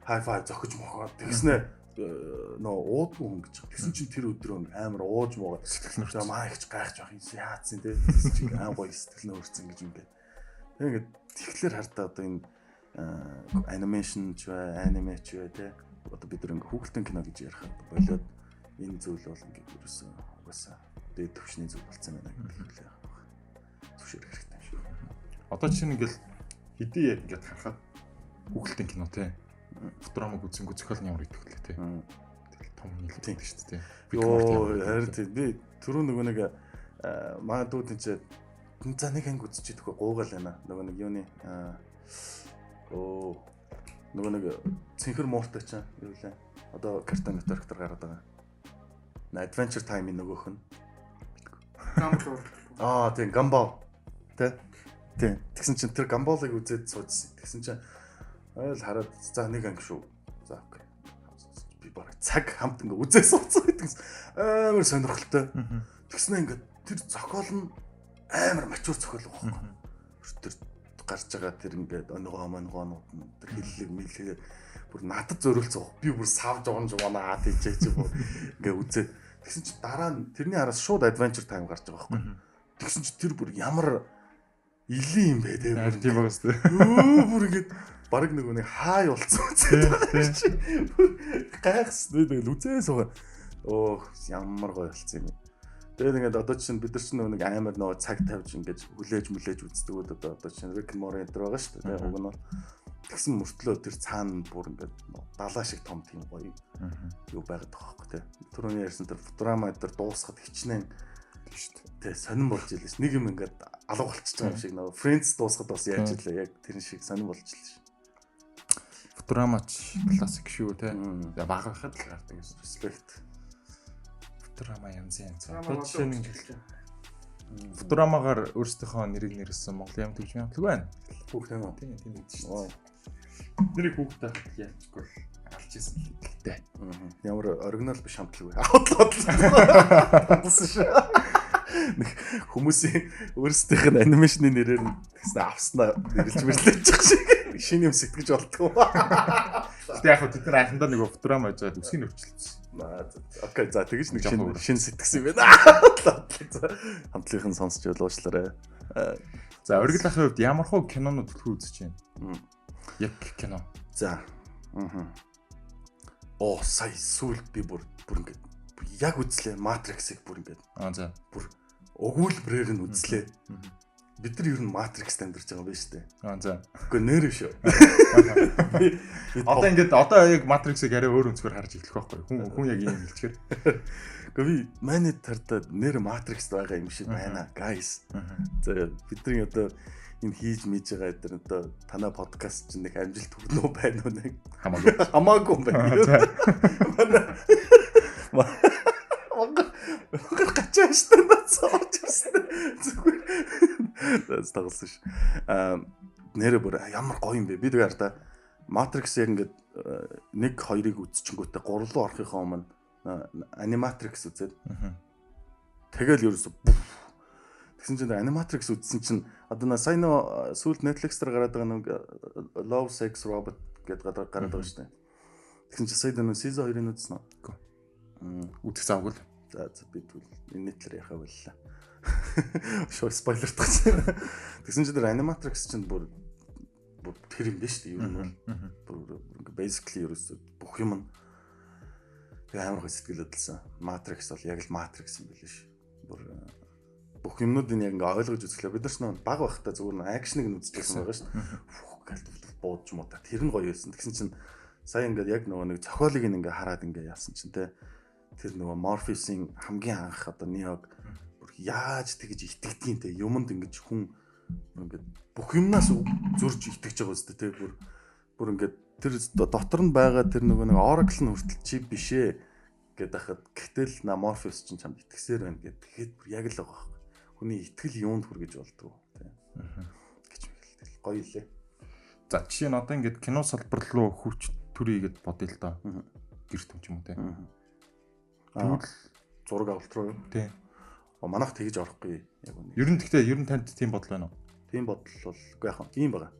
хай фай зохиж мохоод тэгснэ нөө уудгүй хүн гэж. Тэгсэн чинь тэр өдрөө амар ууж муугаад сэтгэл нөрчөө маа ихч гайхаж байх юм яатсан те. Тэгсэн чинь аим гоё сэтгэл нөрцөн гэж ингээд. Тэгээ ингээд тэгэхээр хартаа одоо энэ анимашн ч бай, аниме ч бай те. Одоо бид нэг хүүхэлдэйн кино гэж ярихад болоод энэ зүйл бол ингээд ерөөсөө угаасаа дээд төвшний зүйл болцсон байна гэдэг хэлээ. Зөвшөөрөх хэрэгтэй юм шиг. Одоо чинь ингээл хэдий яг ингээд харахад хүүхэлдэйн кино те. Футурамаг үзсэнгүү зохиол нь ямар идэвхлээ те. Тэгэл том нийлүүлдэг шүү дээ. Йоо харин тийм би түрүү нөгөө нэг магадгүй тийм ч за нэг анги үзчихээд төхөө гуугаал байна. Нөгөө нэг юуны оо нөгөө нэг цэнхэр мууртай ч юу лээ. Одоо картон метарктор гараад байгаа. Adventure Time-ийн нөгөөх нь. Гамбол. Аа тийм Гамбол. Тэ? Тийм. Тэгсэн чинь тэр Гамболыг үзээд суудсан. Тэгсэн чинь ойл хараад за нэг анги шүү. За окей. Би бараг цаг хамт ингээ үзээ суудсан гэдэг амар сонирхолтой. Тэгснэ ингээ тэр зохиол нь амар мачуур зохиол байгаа. Тэр гарч байгаа тэр ингээд өнгөө мөнгөөнүүд нь тэр хиллэг мэлгээ бүр надад зориулсан. Би бүр савж онж унаа тийчээ чи бүр ингээ үзээ. Тэгсэн чи дараа нь тэрний араас шууд adventure time гарч байгаа байхгүй. Тэгсэн чи тэр бүр ямар илийн юм бэ те. Тийм байгаас те. Өө бүр ингээд баг нөгөө нэг хай болцсон үзээ. Гайхсан нэг үзээ суугаа. Оо ямар гоё болцсон юм. Тэгээд ингээд одоо чинь бид нар чинь нэг амар нөгөө цаг тавьж ингээд хүлээж мүлээж үздэг үед одоо одоо чинь Rick Morty энэ байгаа шүү дээ. Уг нь тэгсэн мөртлөө тэр цаана бүр ингээд далаа шиг том тийм гоё юу байгаад байгаа байхгүй тий. Түрүүний ярьсан тэр Futurama дээр дуусахад хичнээн шүү дээ. Тэ сонирн болж илээс нэг юм ингээд алга болчихж байгаа юм шиг нөгөө Friends дуусахад бас яаж илээ яг тэр шиг сонирн болж илээ шүү. Futurama ч классик шүү те. Багахад л гардаг гэсэн. Respect. Futurama янз янз. Жишээ нь хэлж байна. Futurama-гаар өөрсдийнхөө нэрийг нэрсэн Монголын юм төгжмийн хамтлаг байна. Бүх юм. Тийм тийм шүү дээ. Нэрийг хүүхдээ хахад яачгүй алж исэн хэлтэй. Ямар оригинал биш хамтлаг вэ? Аутлаад. Болсон шүү. Нэг хүмүүсийн өөрсдийнх нь анимашны нэрээр нь тэгсэн авснаа нэрлж мэрлэж байгаа шиг шинэ юм сэтгэж болтгоо. Гэтэ яг хөө тэд нар анхандаа нэг Futurama гэж үсгийн өвчлөлтсөн. Окей за тэгэж нэг шинэ шинэ сэтгсэн юм байна. Хамтлагийн сонсч уулуучлаарай. За оргил ахын хувьд ямар хуу кинонууд төлхөө үзэж байна? Яг кино. За. Аа. Оо сая сүлд би бүр бүр ингэ яг үзлээ Matrix-ыг бүр ингэ Аа за. бүр өгүүлбэрээр нь үзлээ. Бид нар ер нь Matrix амьдарч байгаа шүү дээ. Аа за. Гэхдээ нэр шүү. Одоо ингээд одоо яг Matrix-ыг арай өөр өнцгөр харж эхлэх байхгүй. Хүн хүн яг ийм хэлчихэр. Гэхдээ би манай тарта нэр Matrix байгаа юм шиг байна, guys. За бидний одоо энэ хийж мэж байгаа эдгээр одоо танай подкаст чинь нэг амжилт үү байна уу нэг Хамаагүй. хамаагүй байна. Монгол гачаа штэ нацаач штэ зүгээр тагласан ш. Аа нэрэ бүр ямар гоё юм бэ? Би тэгээд та Matrix яг ингээд э, нэг хоёрыг үзчихэнгүүтээ гурав руу орохынхоо өмнө э, Animatrix үзээд тэгэл ерөөсө Тэгсэн чинь Animatrix үзсэн чинь одоо на сайн нөө сүүлд Netflix дээр гараад байгаа нэг э, Love Sex Robot гэдэг гараад байгаа шүү дээ. Тэгсэн чинь сая нөө season 2-ын үзсэн үү? Үтх завгүй. За за би тэгвэл энэ нэтлэр яхаа боллоо. Шоо спойлер тагсан. Тэгсэн чинь тэр Animatrix чинь бүр бүр тэр юм биш үү? Юу юм бол бүр ингээ basically ерөөсөө бүх юм нь тэгээ амар гоо сэтгэл хөдлсөн. Matrix бол яг л Matrix юм билээ ш. Бүр э, бүх юмнуудыг яг ингээ ойлгож үзлээ. Бид нар ч нөө баг байхдаа зүгээр нэг акшныг нь үзчихсэн байгаа ш. Фух гэлт буудж муу та тэр нь гоё байсан. Тэгсэн чинь сая ингээд яг нөгөө нэг цохиолыг ингээ хараад ингээ яасан чинь те тэр нөгөө Morpheus-ийн хамгийн анх одоо Неог бүр яаж тэгж итгэдгийг те юмд ингэж хүн ингээд бүх юмнаас зөрж итгэж байгаа үстэй те бүр бүр ингээд тэр дотор нь байгаа тэр нөгөө нэг Oracle нь хүртэл чи бишээ гэдэг хахад гэтэл на Morpheus чинь чамд итгэсээр байна гэд тэгэхэд бүр яг л байгаа хүний итгэл юунд хүргэж болдгоо те гэж мэгэл гоё лээ За жишээ нь одоо ингээд кино салбар руу хүч төрийгээд бодъё л доо. Гэрт юм ч юм уу те. Тэгвэл зураг авалт руу юу? Тий. О манайх тэгж орохгүй яг үнэ. Ер нь гэхдээ ер нь танд тийм бодол байна уу? Тийм бодол бол үгүй яхан ийм байгаа.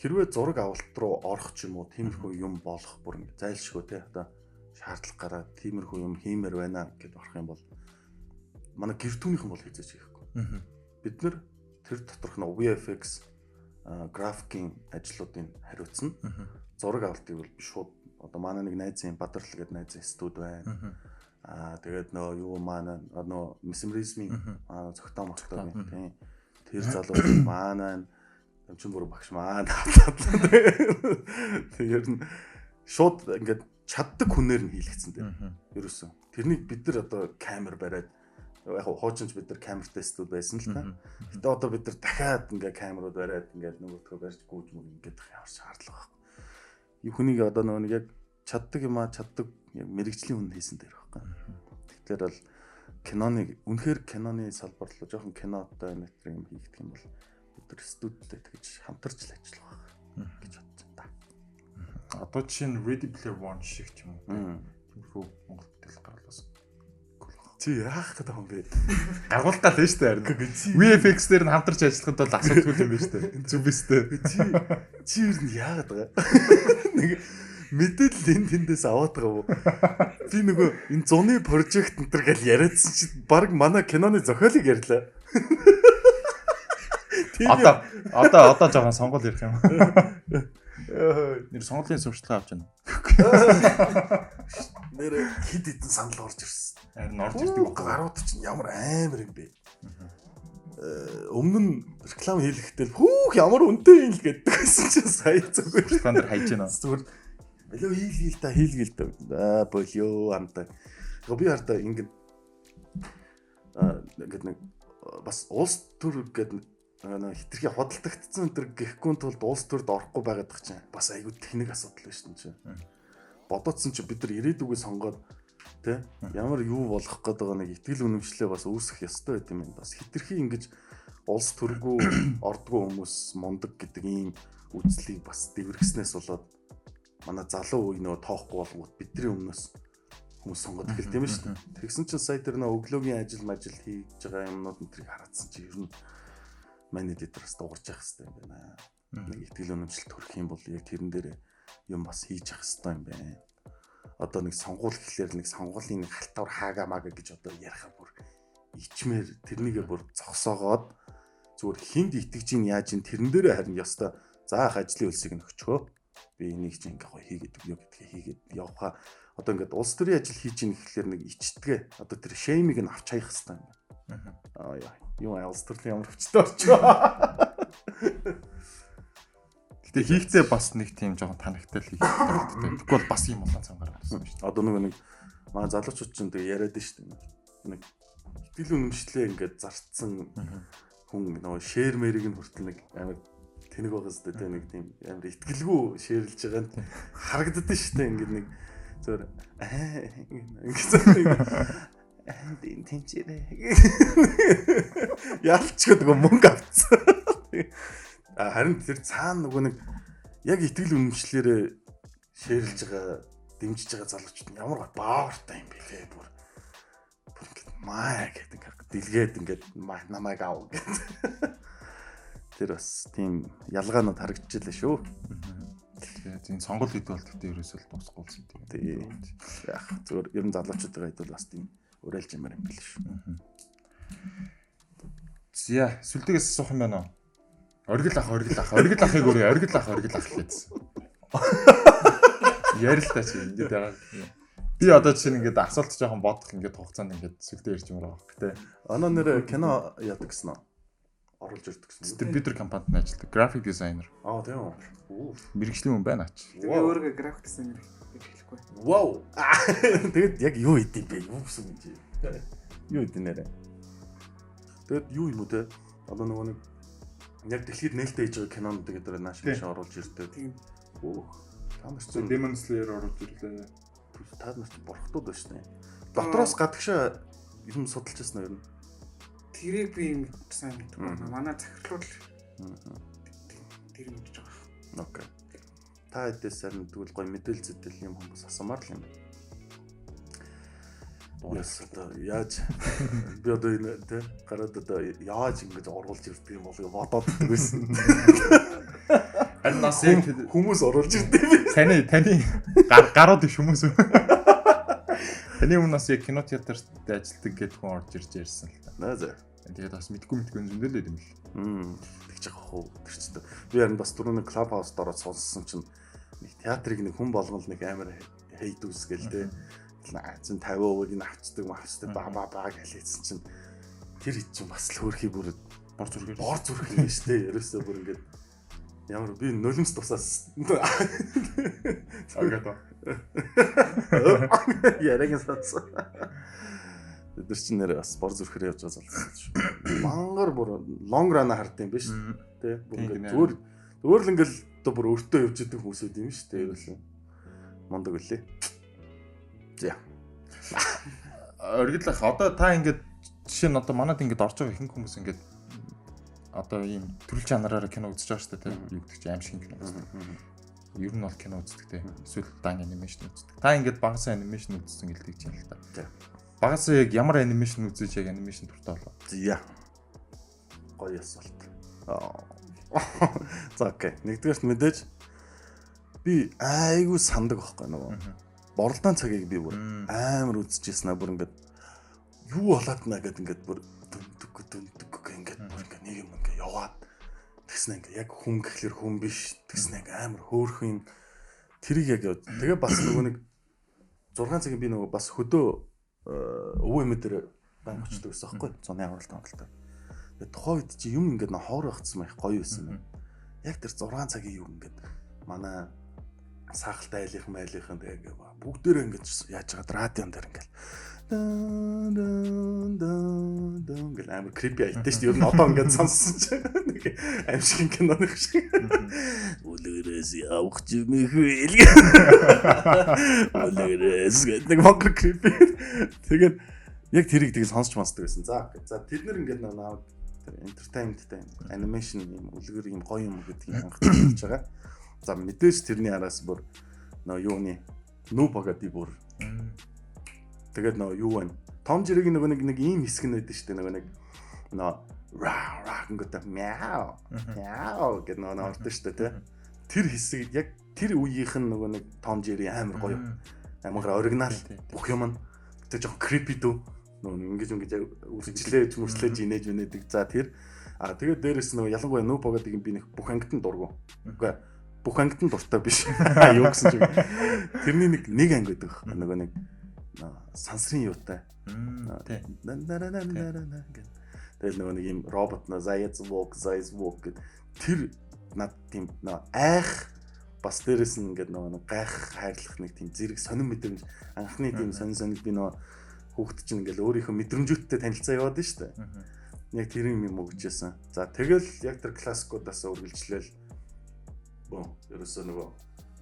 Хэрвээ зураг авалт руу орох ч юм уу тиймэрхүү юм болох бүр ингэ зайлшгүй те одоо шаардлага гараад тиймэрхүү юм хиймээр байна гэд орох юм бол манай гэртүүнийхэн бол хийж хийхгүй. Бид нэр тэр доторх нь VFX графикийн ажлуудыг хариуцна. Зураг авалтыг бол шууд одоо манай нэг найзын Бадрал гэдэг найзын студ байна. Аа тэгээд нөө юу манай нөө месмеризмын аа зөгтөө мохтой тийм. Тэр залуу манай амчин бүр багш маань тэгээд нь шууд ингээд чаддаг хүнээр нь хийлгэсэн дээ. Ерөөсөн. Тэрнийг бид нар одоо камер бариад яг хуучинч бид нар камер тестүүд байсан л та. Гэтэ одоо бид нар дахиад ингээ камерууд бариад ингээ нөгөөдгөө барьж гүйж мөр ингээд ямар шаардлага байхгүй. Юу хүнийг одоо нөгөө нэг яг чаддаг юм а чаддаг мэрэгжлийн хүн хийсэн дээр байхгүй. Тэгэхээр бол киноныг үнэхээр киноны салбар руу жоохон кинотой нэтрэг юм хийгдэх юм бол бид нар студидтэй тэгж хамтарч л ажиллах байх гэж бодсон та. Одоо жишээ нь Ready Player One шиг юм уу. Тиймэрхүү Монгол Чи яах гэдэг юм бэ? Гаргуултаа л дээ харин. VFX дээр нь хамтарч ажиллахад бол асуудалгүй юм байна шүү дээ. Зүг биз дээ. Чи чи юу нь яагаад байгаа? Нэг мэдээлэл энэ тэндээс аваад байгаа уу? Би нөгөө энэ зуны прожект энэ төр гэж яриадсан чи баг манай киноны зохиолыг ярьлаа. Одоо одоо одоо жоохон сонгол ярих юм. Нэр сонголын сурчлага авч байна. Нэр хид хидэн санал орж ирсэн. Харин орж ирдэг гарууд чинь ямар амар юм бэ? Э, Өмнө нь реклам хийлгэхдээ хүүх ямар үнэтэй юм л гэдэг байсан чинь сая зүгээр. Реклам дээр хайж байна. Зүгээр болоо хийлгээл та хийлгээл та. Аа болоо амтаа. Би хартаа ингэ аа ингээд нэг бас улс төр гэдэг нэг хитрхи худалдагдсан энэ гэхгүй тулд улс төрд орохгүй байгаад тах чинь бас айгүй техник асуудал байна шүү чинь. Бодоцсон чи бид нар ирээдүгөө сонгоод тэ ямар юу болох гээд байгаа нэг ихтгэл үнэмшлээ бас үүсгэх ёстой байт юм байна. Бас хитрхи ингэж улс төргөө ордгоо хүмүүс мундаг гэдэг ийм үзлийг бас дэвэргснээс болоод манай залуу үе нөө тоохгүй болгоод бидний өмнөөс хүмүүс сонгоод эхэлт юм шүү дээ. Тэгсэн чинь сая тэр нөө өглөөгийн ажил мажил хийж байгаа юмнууд энэ тэрийг хараадсан чи ер нь манай дэдрээс дуурж явах хэрэгтэй юм байна. Нэг ихтгэл үнэмшил төрөх юм бол яг тэрэн дээр юм бас хийж явах хэрэгтэй юм байна. Одоо нэг сонгуул гэхлээр нэг сонгуулийн нэг халтавар хаага мага гэж одоо ярих бүр ичмээр тэрнийгээ бүр зогсоогоод зүгээр хинд итгэж ин яаж ин тэрэн дээрээ харин ёстой заах ажлын хөлсийг нөхчгөө би энийг чинь ингээ гоё хийгээд юу гэдгийг хийгээд явхаа одоо ингээд улс төрийн ажил хийж ийн гэхлээр нэг ичтгээ одоо тэр шеймиг нь авч хаях хэрэгтэй юм. Аа яа юу айлс төрлийн ямар хүчтэй орчоо. Гэтэ хийхдээ бас нэг тийм жоохон танигтай л хийх хэрэгтэй. Тэгэхгүй бол бас юм болоо цангаар болсон шүү дээ. Одоо нөгөө нэг маа залуучууд ч тэгээ яриад шүү дээ. Нэг итгэл үнэмшлээ ингээд зарцсан хүн нөгөө шэр мэрийг нь хүртэл нэг амар тэнэг байгаа зү тэ нэг тийм амар итгэлгүй шэрлж байгаа нь харагддаг шүү дээ. Ингээд нэг зөвөр ингээд энэ тэнцээрээ ялч гэдэг мөнгө авцсан. Харин тэр цаана нөгөө нэг яг итгэл үнэмшлэрээ шеэрлж байгаа дэмжиж байгаа залуучууд нь ямар баавартай юм бэ лээ бүр. Бүр ингэ маа гэдэг дэлгээд ингээд намайг аав гэдэг. Тэр бас тийм ялгаанууд харагдчихлаа шүү. Тийм сонгол хэд бол гэхдээ ерөөсөө дуусахгүй болсон тийм. Яг зөвөр ер нь залуучуудын хэд бол бас тийм уриалж юмар юм бэл шүү. Зя сүлдэгээс асуух юм байна уу? Оргил ах, оргил ах, оргил ахыг өөрөө оргил ах, оргил ах гэсэн. Ярилтаа чи ингэж байгаа. Би одоо чинь ингээд асуулт жоохон бодох ингээд хугацаанд ингээд сүлдээ ирж юмраа баг. Гэтэ оноо нэр кино яадаг гэсэн үү? оруулж ирдэг гэсэн. Дистрибьютор компанид нь ажилладаг. Graphic designer. Аа тийм үү. Мэргэжлийн хүн байна ач. Wow. өөрөө график дизайнер гэж хэлэхгүй. Вау. Тэгэд яг юу идэв бэ? Юу гэсэн юм чи? Юу нэрэ? Тэгэд юу юм уу те? Одоо нөгөө нэг яг дэлхийд нээлттэй хийж байгаа кинонд тэгээд тэр нааш маш оруулж ирдэг. Өөх. Та нар ч Demon Slayer оруулж ирлээ. та нар ч бурхтууд байна шнэ. Дотроос гадагшаа юм судалж байсан юм. Тэрийг би юм сайн мэдгүй байна. Манай захирлууд тэр мэдж байгаа. Окей. Та хэдээс сарын тэгвэл гоё мэдээлэл зэтэл юм хүмүүс асуумаар л юм. Яс одоо яаж би одоо энэ тэ гараад одоо яаж ингэж оруулж ирдэг юм болыг бодоод байсан. Харин нас яг Хүм- Хүмүүс оруулж ирдэг юм. таны таны гар гарууд иш хүмүүс үү? Таны өмнөөс яг кино театрт ажилладаг гэдэг хүн орж ирж ярьсан л та. Наа зэ. Тэгээд бас мэдгүй мэдгүй зөндөл юм л. Мм. Тэгж яах вэ? Тэр ч одоо би харин бас түрүүний клуб хаус дороо сонссон чинь нэг театрыг нэг хүн болгол нэг амар хейт үсгээл тэ. Зэн 50% нь авцдаг мавцдаг ба ба ба гэлээсэн чинь тэр хэд чинь бас л хөөрхий бүр Бор зүрхээр. бор зүрх юм биш тэ. Ерөөсөө бүр ингээд ямар би нулимс тусаас Агад. яриагийн сацсан. Бид нар чинь нэр бас бор зүрхээр явж байгаа залуу шүү. Мангар бүр лонг ран хард юм биш тэ. Бүр ингээд зүгээр зүгээр л ингээд одоо бүр өөртөө явж идэг хүмүүсүүд юм шүү дээ. Ерөөсөө мондог үлээ. За. Оргидлах одоо та ингээд жишээ нь одоо манад ингээд орж байгаа ихэнх хүмүүс ингээд одоо ийм төрөл чанараараа кино үзэж байгаа шүү дээ тийм юу гэдэг чи аим шиг кино үздэг. Ер нь бол кино үздэг тийм эсвэл дан анимашн үздэг. Та ингээд багасаа анимашн үзсэн гэлдэг чинь л та. Багасаа яг ямар анимашн үзэж яг анимашн туртай болоо. За. Гоё асуулт. За окей. Нэгдүгээрт мэдээж би айгүй сандаг байхгүй нөгөө. Борлдаан цагийг би бүр амар үзчихсэн аа. Бүр ингээд юу болоод наа гэд ингээд бүр дүндэг дүндэг ингээд бүр ингээд нэг юм ингээд яваад тэгснэ ингээд яг хүн гэхлээр хүн биш тэгснэ ингээд амар хөөрхөн юм. Тэрийг яг яв. Тэгээ бас нөгөө нэг 6 цагийн би нөгөө бас хөдөө өвөө эмээ дээр байн очдог гэсэн байхгүй 100 авралт хангалттай. Тэгээ тухайн үед чи юм ингээд хоор багцсан байх гоё байсан. Юм. Яг тэр 6 цагийн юм ингээд манай сахалтай айлынхан майлынхан тэгээ бүгдээрээ ингээд яаж чагаад радион дээр дан гэл амар крипи айттай шүү дээ. Ер нь одоо ингээд сонссон чи нэг аимшиг киноны шиг. Үлгэрээс явах юм хэл. Үлгэрээс гэдэг монгол крипи. Тэгээд яг тэрийг тийг сонсч мансдаг байсан. За. За тэд нэр ингээд наа тэр entertainmentтэй анимашн юм үлгэр юм гоё юм гэдгийг анхаарч байгаа. За мэдээж тэрний араас бүр нөө юуны нүүбага би бүр. Тэгээд нөө юу вэ? Том жирэг нөгөө нэг нэг ийм хэсэг нь байдаг шүү дээ нөгөө нэг нөө ра ра гэдэг мяу мяу гэдэг нөгөө нэг ордог шүү дээ тий. Тэр хэсэг яг тэр үеийнх нь нөгөө нэг том жири амар гоё. Амар оригинал. Бүх юм нь. Тэг жоохон creepy дүү. Нөгөө ингэж ингэж үржилээж мөрслэж инээж үнэдэг. За тэр. А тэгээд дээрэс нөгөө ялангуяа нүү богодыг би нэг бүх ангид нь дургу. Үгүй бүх ангид нь дуртай биш. Юу гэсэн чиг. Тэрний нэг нэг анги байдаг. Нөгөө нэг сансрын юутай. Тэгэл нөгөө нэг юм робот на заяц walk заяц walk гэд тэр над тийм айх бас дээрэс нь ингээд нөгөө гайх хайрлах нэг тийм зэрэг сонирн мэдрэмж анхны тийм сонир сонир би нөгөө хүүхэд чинь ингээл өөрийнхөө мэдрэмжүүдтэй танилцаа яваад нь штэ. Яг тэр юм юм өгчээсэн. За тэгэл яг тэр классикуудаас үргэлжлээл бөө ерөөсөө нөгөө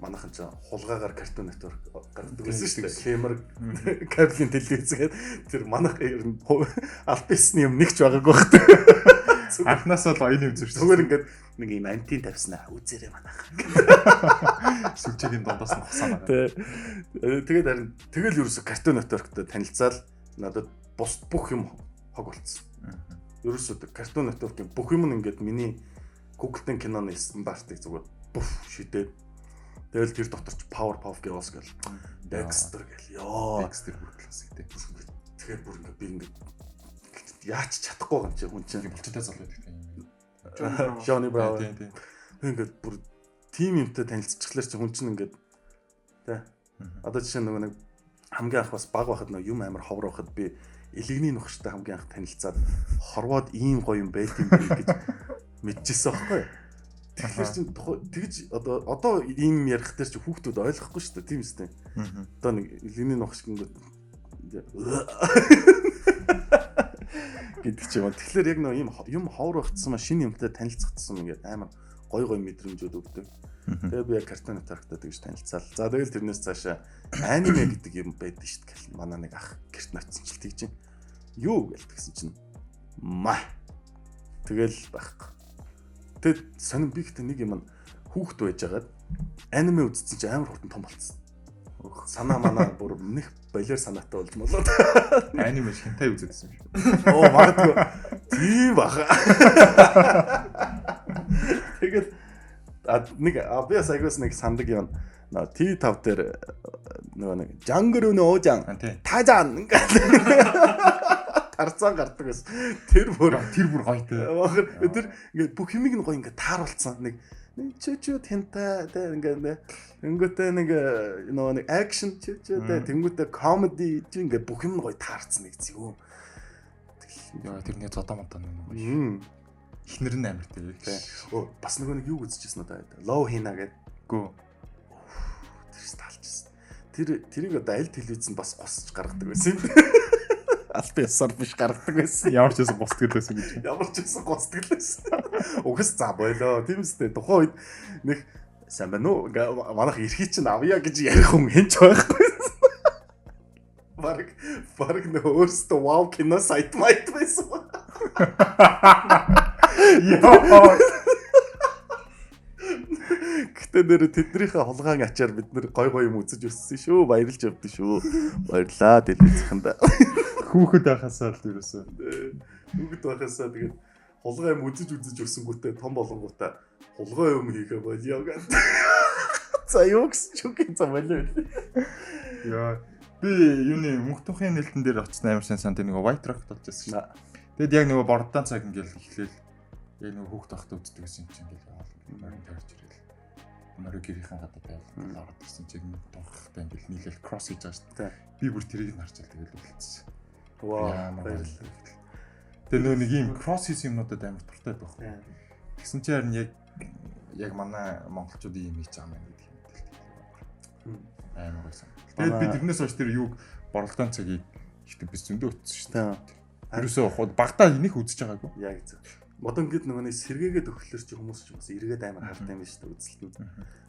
манайхан ч хулгаагаар картун нэтворк гаргадаг байсан шүү дээ. Хэмэр кабелийн телевизгээд тэр манайх ер нь альбисны юм нэгч байгаагүй байна. Анхнаас л оюуны үзэж шүү. Зүгээр ингээд нэг юм антин тавьснаа үзээрэй манайх. Сүлжээгийн дундаас нь хасаа байгаа. Тэ. Тэгээд харин тэгэл ерөөсө картун нетворктой танилцаал надад бус бүх юм хог болцсон. Ерөөсө картун нетворкийн бүх юм нь ингээд миний Google-ийн киноны стандартыг зүгээр бүф шидээд. Тэгэл тэр дотор ч Power Puff Girls гэл. Dexter гэл. Ёо Dexter бүр классик тий. тэгэхээр бүр ингээд би ингээд яач чадахгүй юм чи хүн чинь Булчтай залуу байдаг тий. Johnny Bravo. Тий, тий. ингээд бүр тим юмтай танилцчихлаар чи хүн чинь ингээд тэ одоо жишээ нөгөө нэг хамгийн анх бас баг байхад нөгөө юм амар ховор байхад би элэгний нөхөртэй хамгийн анх танилцаад хорвоод ийм гоё юм байт юм бэ гэж мэдчихсэн байхгүй юу? Тэгэхээр тухай- тэгж одоо одоо ийм ярих дээр чи хүүхдүүд ойлгохгүй шүү дээ тийм үстэй. Одоо нэг элэгний нөхөр шиг ингээд гэдэг ч юм. Тэгэхээр яг нэг юм юм ховор багтсан ма шинэ юмтай танилцагдсан ингээд амар гой гой мэдрэмжүүд өгдөг. Тэгээ би яг картон тарахтаа тэгж танилцаал. За тэгэл тэрнээс цаашаа аниме гэдэг юм байдаг шүү дээ. Манай нэг ах гэрт ноцсон ч тэгж юм. Юу гэл тэгсэн чинь ма. Тэгэл байхгүй. Тэгэд сонир би ихтэй нэг юм хүүхд байжгаад аниме үзсэн чинь амар хурдан том болцсон. Санаа манаа бүр нэг болоор санаатай болж молоод. Аниме хинтай үзэдсэн юм шиг. Оо магадгүй. Тийм баха. Тэгээд нэг обяс айгуус нэг сандаг юм. На T5 дээр нөгөө нэг өнөө оожан таажан ингээд тарцаан гардаг байсан. Тэр бүр Тэр бүр гойтой. Бахар тэр ингээд бүх юмыг нь гоё ингээд тааруулсан нэг чөө тэнтэй тэ ингээд тэнгүүтээ нэг э, нөгөө нэг акшн чөө тэ тэнгүүтээ комеди чи ингээд бүх юм гоё таарсан нэг зөө. Тэрний зодоо модоо нэг. Ихнэр нь амар тий. Тэ. Оо бас нөгөө нэг юу үзчихсэн удаа. Лоу хина гэдэг. Гүү. Тэр талчсан. Тэр тэрийг одоо аль телевизэнд бас госч гаргадаг байсан юм. Албан ёсоор биш гаргадаг байсан. Ямар ч байсан босдгол байсан гэж. Ямар ч байсан госдог л байсан. Угс за болоо. Тийм үстэй. Тухайн үед нэг сайн байна уу? Манайх эрхий чинь авъя гэж ярих хүн хэн ч байхгүй. Бараг бараг нөө өөрсдөө вау кино сайт майт байсан. Яа. Гэтэ нэр тэднийхээ хулгаан ачаар бид нэр гой гой юм үзэж өссөн шүү. Баярлж явдсан шүү. Баярлаа телевизхэнд. Хүүхэд байхасаа л ерөөсөө. Бүгд байхасаа тэгээд хулгай юм үзэж үзэж өссөнгүүтээ том болонгуудаа хулгай юм хийхэ болио гэдэг. За юу гэсэн ч үгүй за болио. Яа. Би юуны мөнх тухын нээлтэн дээр очсон амар сайн санд нэг white rock болж байсан шүү. Тэгэд яг нөгөө бордоон цаг ингээл эхлээл яг нөгөө хүүхд тахта үздэг гэсэн чинь ингээл морин тарж ирэл. Морин гэрийнхэн гадаад байл ороод ирсэн чинь мөнх тухтай ингээл нийлээл кросс хийж байгаа. Тий. Би бүр тэрийг нь харж тэгэл үлдсэн. Ямар баярлалаа. Тэгээ нөгөө нэг юм кросс юмнуудад амар туртай байхгүй. Тэгсэн чинь харин яг яг манай монголчууд ийм хийж байгаа юм гэдэг юм дээ. Амар байсан. Тэгээд би тэрнээс хойш тэр юуг боролдоон цагийг ихтэй би зөндөө утсан шүү дээ. Ерөөсөө хууд багтаа энийг үзэж байгаагүй. Яг зөв. Модон гэд нөгөө нэг сэргээгээд өгөхлөр чи хүмүүс ч бас эргээд амар хартай юм биш үү үзэлтэнд.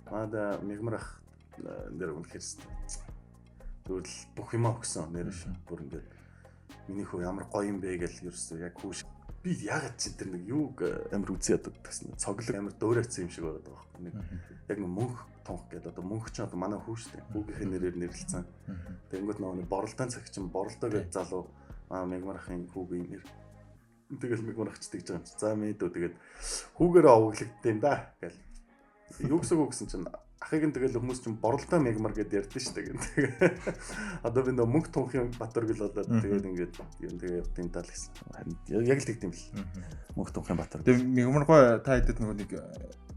Мада мигмар ах нэр үнэхээр зүгээр л бүх юмаа өгсөн нэр ш. Бүр ингээд миний хөө ямар гоё юм бэ гэж ерөөсөө яг хүүш би ягаад чи тэр нэг юуг амар үзээ яддаг гэсэн цоглог амар дөөрөөцсөн юм шиг байгаад байгаа байхгүй нэг яг мөнх тонх гэдэг. Одоо мөнх ч одоо манай хүүштэй хүүгийнхээ нэрээр нэрлэлсэн тэгэнгүүт нөгөө нэг боролдоон цаг чинь боролдоо гэж залуу. Аа мигмар ахын хүүгийн нэр. Тэгэл мигмар ахч тэгж байгаа юм чи. За мэдөө тэгээд хүүгээрээ овоглогдсон юм да гэл. Юу гэсэн үг гэсэн чинь ахыг нь тэгэл хүмүүс чинь боролдоо мегмар гэдээ ярьдэн шүү дээ. Одоо би нөө мөнх тунхын батөр гэл болоод тэгээд ингээд юм тэгээ явдсан тал гэсэн. Яг л тэгдэм бил. Мөнх тунхын батөр. Тэгээ мигмаргой та хэдэд нөгөө нэг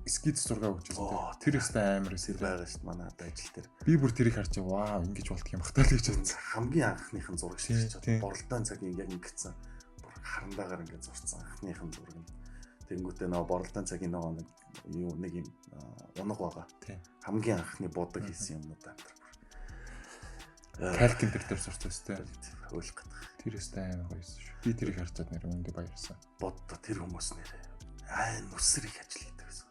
скиц зураг өгч байсан. Тэр өстэй амар эсэл байгаа шүү дээ манай одоо ажил дээр. Би бүр тэрийг харж вау ингэж болтго юм хатаа л гэж бодсон. Хамгийн анхныхын зураг тийм. дээ. Боролдоон цагийн яг ингэсэн. Бүр харандаагаар ингээд зурцсан анхныхын зураг нь. Тэнгүүтээ нөгөө боролдоон цагийн нөгөө нэг юу нэг юм унаг байгаа. Хамгийн анхны будаг хийсэн юмнууд амтар. Калкин тэр дээр сурч байсан. хөөх гэдэг. Тэр өстэй амар гоёсэн шүү. Би тэрийг харчаад нэр өндө баярсан. боддоо тэр хүмүүс нэрээ ай нүсрийг ажил хийдэг гэсэн.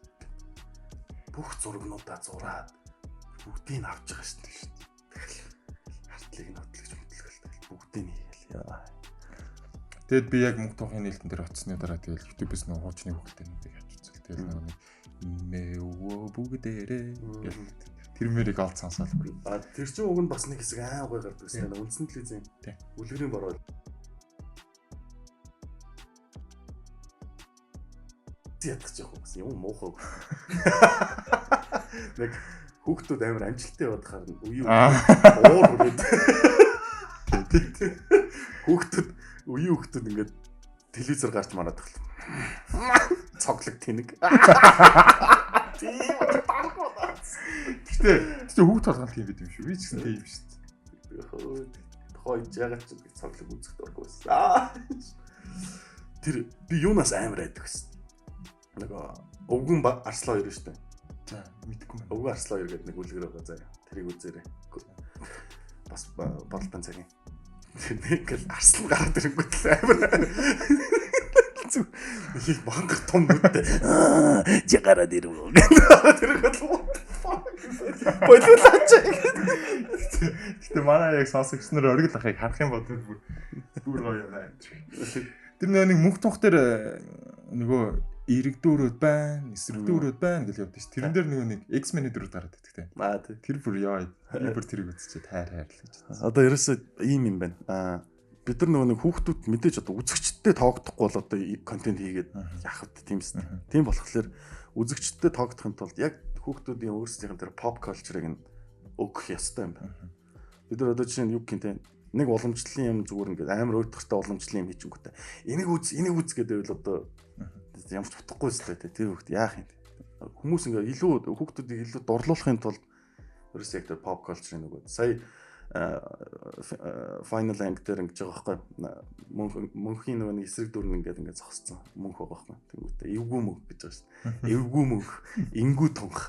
Бүх зургнуудаа зураад бүгдийг нь авч байгаа шүү дээ. Тэгэл хартлыг хөтлөж тэгэл бүгдийг нь хийгээл яа. Тэгэд би яг мөнх тухын нээлтэн дээр очсны дараа тэгэл YouTube-с нэг хуучны хөлтөнүүдийг харж үзэл. Тэгэл нэг мэвөө бүгдээрээ тэр мэрийг олд сонсоол. А тэр чинь уг нь бас нэг хэсэг аа гой гардаг гэсэн. Үндсэн телевизэн. Үлгэрийн бороо. ядчих жоох гэсэн юм муухай. Нэг хүүхдүүд амар амжилттай явахаар нь үе Аа. уур хүрээд. Хүүхдүүд үе хүүхдүүд ингээд телевизээр гарч мараад тахлаа. Цоглог тэнэг. Тийм дарах байна. Гэтэ гэтэ хүүхд толгонд тийм байт юм шүү. Би ч гэсэн тийм шүү. хойж ягаад ч би цоглог үзэх дурггүй байсан. Аа. Тэр би юунаас амар айдаг гэсэн. Нөгөө өвгөн арслаа хоёр шүү дээ. За мэдгүй юм. Өвгөн арслаа хоёр гэдэг нэг үлгэр байгаа заа. Тэрийг үзээрэй. Бас ба- бодолтой цагийн. Нэг л арслан гараад ирэнгүүт л амар. Зүг их банга том нүдтэй. Чи гараад ирэв. Гараад ирэнгүүт л what the fuck. Болиулаач. Гэтэ манай яг сонсогчнор оргил ахыг харах юм бол бүр бүр гоё юм байна. Тэр нэг мөнх тунх дээр э, нөгөө иргэдүүрүүд байна, эсрэгдүүрүүд байна гэж явдаг ш. Тэрэн дээр нөгөө нэг X-Men дөрөв гараад байдаг те. Аа тий. Тэр бүр яа. Би бүр тэрийг үзчихээ тайр хайр л гэж. Одоо ерөөсөө ийм юм байна. Аа бид нар нөгөө нэг хүүхдүүд мэдээж одоо үзэгчдтэй тоогдохгүй бол одоо контент хийгээд яах вэ тийм болохоор үзэгчдтэй тоогдохын тулд яг хүүхдүүдийн өөрсдийнх тэр pop culture-ыг нь өгөх ёстой юм байна. Бид нар одоо жишээ нь юу те нэг уламжлалын юм зүгээр ингээд амар өйтгөртэй уламжлалын юм хийчихэнгүүтээ энийг үз энийг үз гэдэг л одоо ямар ч утгагүй өстэй те. Тэр хүүхд яах юм. Хүмүүс ингээд илүү хүүхдүүдийг илүү дурлуулахын тулд ерөөсөө яг тэр pop culture-ын нөгөө сая final rank дээр ингэж байгаа байхгүй. Мөнх мөнхийн нөгөө нэг эсрэг дүр нь ингээд ингээд зогссон мөнх байгаа байхгүй. Тэнгүүтээ эвгүй мөнх гэж байгаа шүү дээ. Эвгүй мөнх ингүү тунх.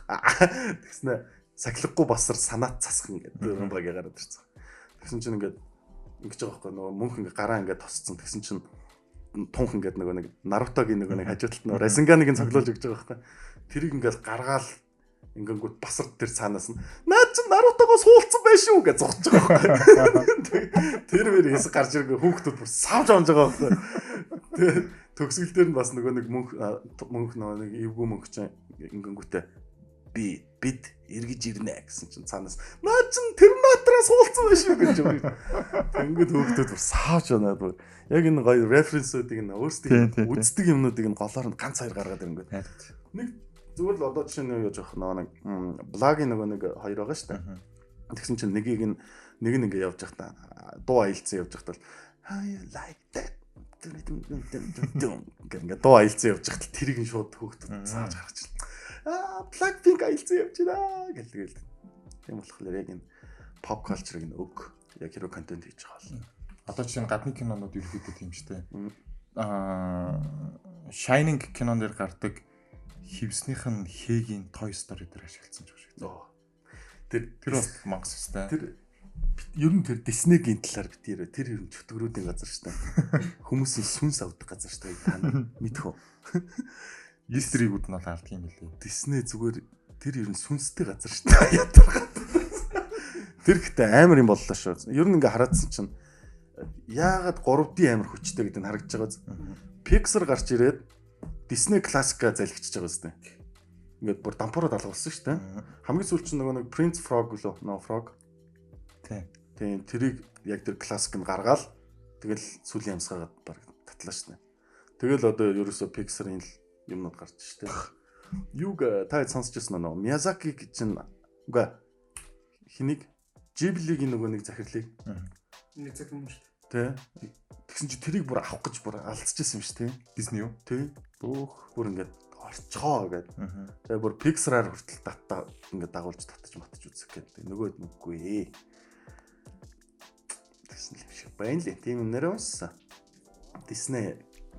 Тэгснэ сахилахгүй басар санаат цасах ингээд дүрэн баг гараад ирсэн. Тэгсэн чинь ингээд ингэж байгаа байхгүй. Нөгөө мөнх ингээд гараа ингээд тосцсон. Тэгсэн чинь тунх ингээд нөгөө нэг нарутогийн нөгөө нэг хажуу талд нь цоглуулж өгч байгаа байхгүй тэрийг ингээд гаргаал ингэнгүүт басар тэр цаанаас нь наад чи нарутогоо суулцсан байх шүү гэж зогсож байгаа байхгүй. Тэр мэр яс гарч иргээ хүүхдүүд бүр савж онж байгаа байхгүй. Төгсгөл дээр нь бас нөгөө нэг мөнх мөнх нөгөө нэг эвгүй мөнх чинь ингэнгүүтээ би бид эргэж ирнэ гэсэн чинь цаанаас наад чин терминатораас суулцсан байх шүү гэж өгөө. Тэнгүүд хүүхдүүд бүр савж байна бүр. Яг энэ гоё референсүүдийг нь тийм. үздэг юмнуудыг нь голоор нь ганц хоёр гаргаад ирэнгүүт. Нэг зүгээр л одоо жишээ нь яаж авах нэг м, благийн нөгөө нэг хоёр байгаа шүү дээ. Тэгсэн чинь нэгийг нь нэг нь ингээ явж байхдаа дуу аялцсан явж байхдаа you like that гэнгээ ингээ дуу аялцсан явж байхдаа тэрийг нь шууд хөөхдөд цааж гарч ил. Аа Blackpink аялцсан явж байна гэл тэгэл. Тийм болохоор яг энэ pop culture-ыг нь өг яг хэрэг контент хийж байгаа бол. Одоо жишээ нь гадны кинонууд ерөөхдөө тийм штэ. Мм. Аа Shining кинон дээр гардаг хевснийх нь Хэгийн Toy Story дээр ашигласан ч шиг. Оо. Тэр Тэр бол Max штэ. тэр ер нь тэр Disney-гийн талаар битээр тэр ер нь чөтгөрүүдийн газар шүү дээ. Хүмүүсийн сүнс авдаг газар шүү дээ. Та мэдэх үү? Easter-ийг нь бол алддаг юм билий. Disney зүгээр тэр ер нь сүнстэй газар шүү дээ. Ядаргаа. Тэр ихтэй амар юм боллоо шүү. Ер нь ингээ хараадсан чинь яагаад 3D амар хүчтэй гэдэг нь харагдаж байгаа. Pixar гарч ирээд Disney классика залгичж байгаа зү. Ингээд бүр дампуураа далгуулсан шүү дээ. Хамгийн сүүл чинь нөгөө нэг Prince Frog лөө нөө Frog Тийм. Тийм тэрийг яг тэр классик нь гаргаал тэгэл сүлийн ямсгаагаад баг татлаа шнэ. Тэгэл одоо ерөөсөө Pixar-ын л юмнууд гарч штэ. Юуг э, та хэд сонсч ирсэн нөө Miyazaki чинь үгүй хэнийг Ghibli-гийн нөгөө нэг захирлыг Нэг цаг юм дээ. тий Тэгсэн чи тэрийг бүр авах гэж бүр алдчихсан юм ш тий. Disney юу? Тий Бөөх. бүр ингээд орцгоо гэдэг. Тэгээ бүр Pixar-аар хүртэл дата ингээд дагуулж татаж матаж үзэх гэдэг. Нөгөөд нүггүй ээ. Тэгсэн л юм шиг байна л. Тийм юм нэрээ унссан. Disney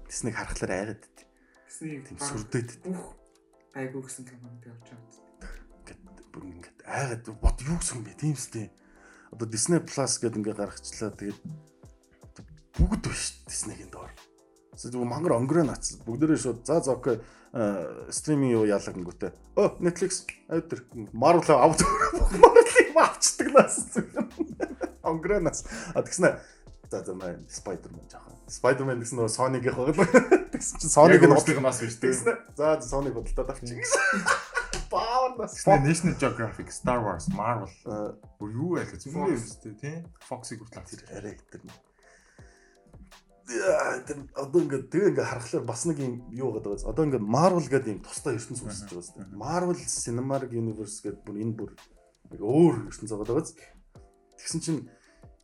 Disney харахаар айгаад Тийм сүрдээд бүх айгуу гэсэн кинонд явж байгаа. ингээд бүр ингээд айгаад бод юу гэсэн бэ тийм үстэй. Одоо Disney Plus гэдэг ингээд гаргачлаа. Тэгээд бүгд биш Disney-гийн доор. Зөв мангар өнгөрөө нац. Бүгдээрээ шууд за за окей стриминг юу яалаа гингүүтэй. Оо Netflix авдэр Marvel авд. Marvel-ийг авчдаг нас. Өнгөрөө нац. А тэгснэ за за Spider-Man жаахан. Spider-Man гэсэн нөгөө Sony-гийн хавал. Тэгсэн чинь Sonic нь өөртөө нас биш. Тэгснэ за Sony-г худалдаад авчих гэсэн. Баавар нас. National Geographic, Star Wars, Marvel Э, бүр юу байлаа зүгээрээ юм шүү дээ тийм. Fox-ыг хүртэл авчих. арай хитэр. Яа, тэр одоо ингээд тэгээ ингээд харахаар бас нэг юм юу гэдэг вэ? Одоо ингээд Marvel гэдэг юм тусдаа ертөнц үүсэж байгаа зү. Marvel Cinematic Universe гэдэг бүр энэ бүр өөр ертөнц байгаа даа. Тэгсэн чинь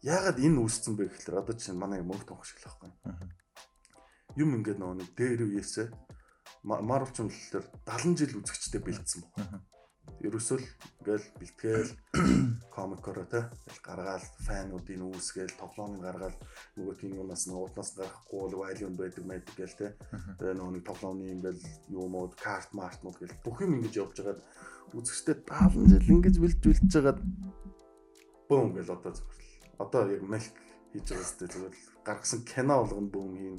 яагаад энэ үүссэн бэ гэхээр одоо чинь манай мөнгө тонх шиг л байхгүй. Юм ингээд нөгөө нэг дээр үеэсээ Marvel ч юм л тэр 70 жил үзэгчтэй бэлдсэн баг. ерөөсөө л ингээл бэлтгээл комикороо те гаргаал фануудын үүсгээл тоглоомыг гаргаал нөгөө тийм юунаас нь ууднаас гарахгүй бол вайлюн байдаг байдаг гээл те. Тэгээ нөгөө нэг тоглоомны ингээл юмуд карт мартнууд гэл бүх юм ингэж явж байгаад үзэгчтэй 70 жил ингэж бэлдүүлж байгаад бөөм гэл одоо л одоо яг мэлк хийж байгаа сте зүгээр гаргасан кино болгоно бөөм юм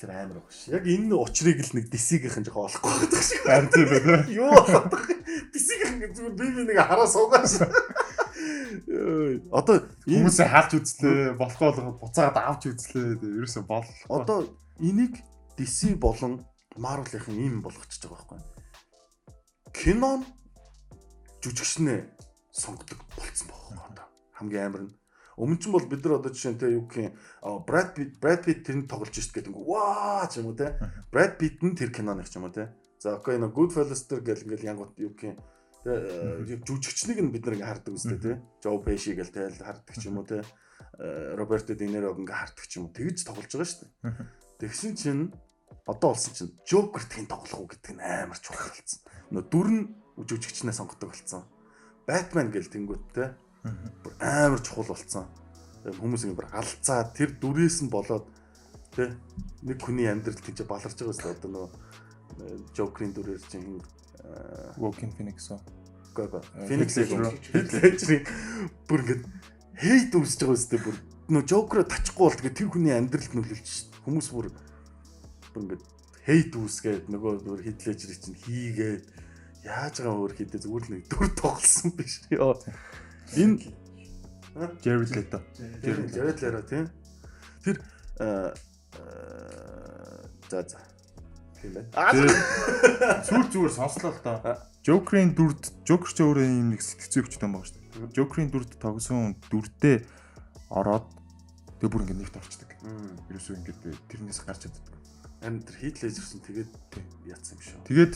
Тэгэхээр амар баг ш. Яг энэ учрыг л нэг DC-гийнхэн жоохон олохгүй байдаг шиг. Харин тийм байна. Юу болох вэ? DC-гийнхэн зүгээр би би нэг хараа суугаас. Йой. Одоо Хүмүүсээ хаалж үзлээ, болохгүй болгоод буцаагаад авч үзлээ. Ерөөсөө бол. одоо энийг DC болон Marvel-ийн ийм болгочихж байгаа байхгүй. Кинон жүжигчнээ сонгодог болцсон байхгүй. Хамгийн амар нь. Өмнө нь бол бид нар одоо жишээ нь те юу гэх юм Brad Pitt Brad Pitt тэрний тоглож шít гэдэг ингээ ваа ч юм уу те. Brad Pitt нь тэр киноных ч юм уу те. За окей нэг Goodfellas тэр гэл ингээл янгууд юу гэх юм те жүжигчнийг нь бид нар ингээ хардаг үстэй те. Joe Pesci гэл те хардаг ч юм уу те. Роберто Де Ниро ингээ хардаг ч юм уу. Тэгж тоглож байгаа дээ. Тэгсэн чинь одоо болсон чинь Joker тхийн тоглох уу гэдэг нь амар чухал болсон. Нөө дүр нь жүжигчнээ сонгодог болсон. Batman гэл тэнгүүт те бүр амар чухал болцсон. Хүмүүс ингэ бүр алцаа тэр дүрээс нь болоод тэ нэг хүний амьдрал тийч баларч байгаа дээ. Одоо нөгөө Joker-ийн дүрээр чинь Walking Phoenix уу? гоо Phoenix Ledger бүр ингэ хейт үүсэж байгаа дээ. Бүр нөгөө Joker-о тачихгүй бол тэгээ тэр хүний амьдралд нөлөөлж дээ. Хүмүүс бүр бүр ингэ хейт үүсгээд нөгөө бүр хитлэжэр чинь хийгээд яаж байгаа өөр хийдэ зүгээр л нэг дүр тоглосон биш. Йоо Энэ Jared Leto. Jared Leto тийм. Тэр за за. Тийм байна. Зүгээр зүгээр сонслоо л доо. Joker-ийн дүрд Joker ч өөрөө юм нэг сэтгцэн өвчтэй юм байна шүү дээ. Joker-ийн дүрд тогсон дүрдээ ороод тэг бүр ингэ нэгт орчдөг. Ерөөсөө ингэ тэрнээс гарч чаддаг. Харин тэр Heath Ledger-сэн тэгээд яатсан юм шүү. Тэгээд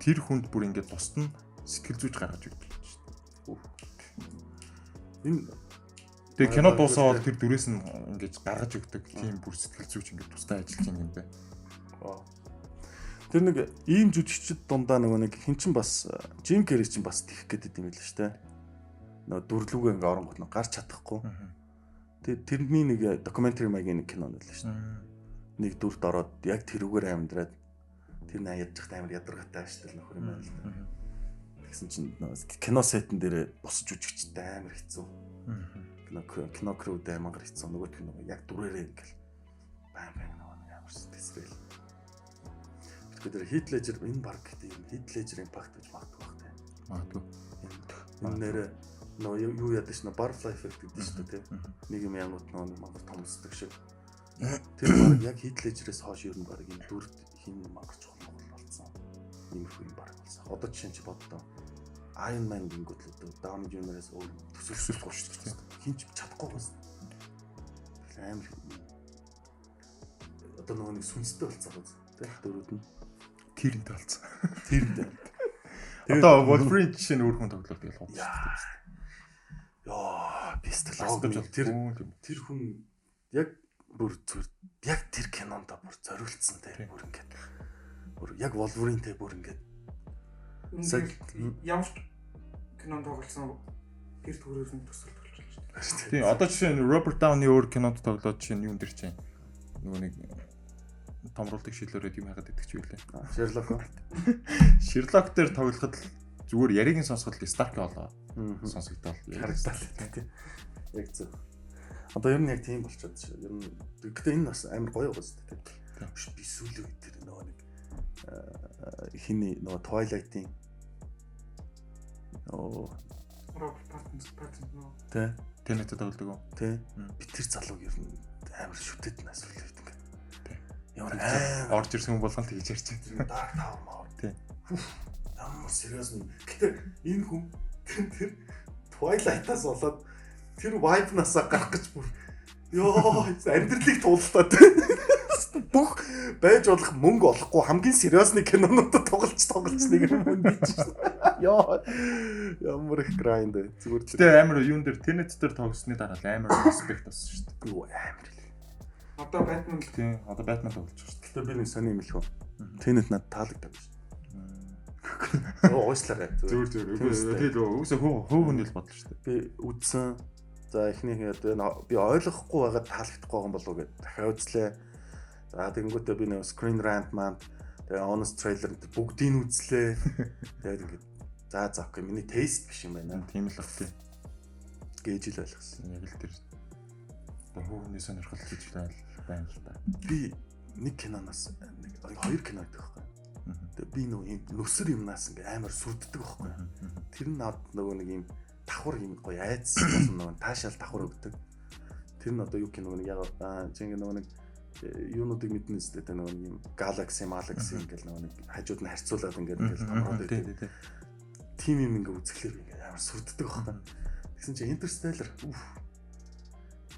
тэр хүнд бүр ингэ тусад нь сэтгэл зүйч гаргаж өгдөг шүү дээ. Энэ Тэгээ кино дуусаад тэр дүрээс нь ингэж гаргаж өгдөг тийм бүр сэтгэл зүйч ингэ тустай ажиллаж байгаа юм бэ. Тэр нэг ийм жүжигчд дундаа нөгөө нэг хин чин бас Jim Carrey чин бас тийх гэдэг юм байл шүү дээ. Нөгөө дүрлүүгээ ингээ оронгот нь гарч чадахгүй. Тэгээ тэрний нэг докюментари маягийн нэг кино байлаа шүү дээ. Нэг дүрт ороод яг тэрүүгээр амьдраад тэр наа ядж захт амар ядаргатай дээ нөхөр юм байл л да. Тэгсэн чинь кино сетэн дээр бос жүжигчтэй амар хэцүү. Кино кино крүүдээ мангар хэцүү нөгөө кино яг дүрээрээ ингээл байн байн нөгөө амар сэтгэл Тэгэхээр тэр хит лежер энэ баг гэдэг юм хит лежер импакт гэж магадгүй баг тийм. Магадгүй. Энэ нэрэ нөө юу яд ш нь butterfly effect гэдэг шүү дээ тийм. Нэг юм янгууд нөө мангар томсдог шиг. Тэр баг яг хит лежерээс хойш ер нь баг энэ дүрд хин мангар чухал болсон. Ийм их юм баг болсон. Одоо жишээ чи боддоо Iron Man гингүүд л одоо Downey Jr.-аас өөр төсөлсөхгүй шүү дээ. Хинч чадахгүй бас. Амар одоо нөгөө нэг сүнстэй болцоо гоц. Тэ дөрүүд нь Тэрэнд болсон. тэрэнд. Одоо Wolverine жишээ нь өөр хүн тоглох тэгэл хол. Яа, пистолог Бастаж бол тэр тэр хүн яг бүр зүгээр яг тэр кинонд бүр зориулсан те бүр ингээд бүр яг Wolverine-тэй бүр ингээд Үнэхээр ямар ч кинонд тоглосон тэр төрөөр нь төсөл болж байна шүү дээ. Тийм одоо жишээ нь Robert Downey өөр кинонд тоглоод жишээ нь юун дээр чинь нөгөө нэг томруулдаг шилөөрөөд юм хагаад идэх ч үлээ. Sherlock. Sherlock дээр тоглоход л зүгээр яригийн сонсоход Stark болоо сонсогдоод харагдал тийм. Яг зөв. Одоо ер нь яг тийм болчиход шүү. Ер нь гэхдээ энэ бас амар гоё байгаа шүү дээ. Тийм. Би сүүлийн үед тэр нөгөө нэг хиний нөгөө Twilight-ийн оо Роберт Паттинсон Паттинсон. тэ Тэнэт тоглодог уу? тэ би тэр залууг ер нь амар шүтэд нас үлээд ингээ. Тий. Ямар Орж ирсэн хүн болгон тэгж ярьж байна. Dark Tower маа. Тий. Ямар сериус нь. Гэтэ энэ хүн тэр Twilight-аас болоод тэр vibe-насаа гарах гэж бүр ёо амьдралыг туултаад бүх байж болох мөнгө олохгүй хамгийн сериусны кинонуудад тоглож тоглож нэг юм үндэж шээ. Ёо ямар их грайнд вэ. Зүгээр л Гэтэ амар юун дээр Tenet дээр тоглосны дараа амар респект болсон шүү дээ. юу амар л. Одоо Batman л Тийм, одоо Batman тоглож байгаа шүү Гэтэ би нэг сони юм л хөө. Тэнэт надад таалагдав шүү. дээ. Өө уучлаарай. Зүгээр зүгээр. Тэгээд өөөсөө хөө хөө хүний л бодлоо шүү дээ. би үдсэн. За эхнийх нь одоо би ойлгохгүй байгаад таалагдахгүй байгаа юм болов уу гэд дахиад үзлээ. За тэгэнгүүтээ би нэг screen rant маань тэгээ honest trailer бүгдийг нь үзлээ. Тэгээд ингээд за за окей миний тест биш юм байна Тийм л тийм. гэж ил ойлгосон. Яг л тэр. Хүний сонирхол гэж байна л да. Би нэг киноноос нэг хоёр кино гэдэг байхгүй. Тэгээ би нөгөө нүсэр юмнаас ингээ амар сүрддэг байхгүй. Тэр нь над нөгөө нэг юм давхар юм гоё айц нөгөө таашаал давхар өгдөг. Тэр нь одоо юу нөгөө нэг яг аа чи ингээ нөгөө нэг юунуудыг мэднэ үстэй тэ нөгөө нэг юм Galaxy Galaxy ингээл нөгөө нэг хажууд нь харьцуулаад ингээд ингээл Тийм байдаг. Тим юм ингээ үзэхлээр би ингээ амар сүрддэг байхгүй. Тэгсэн чи Interstellar үф.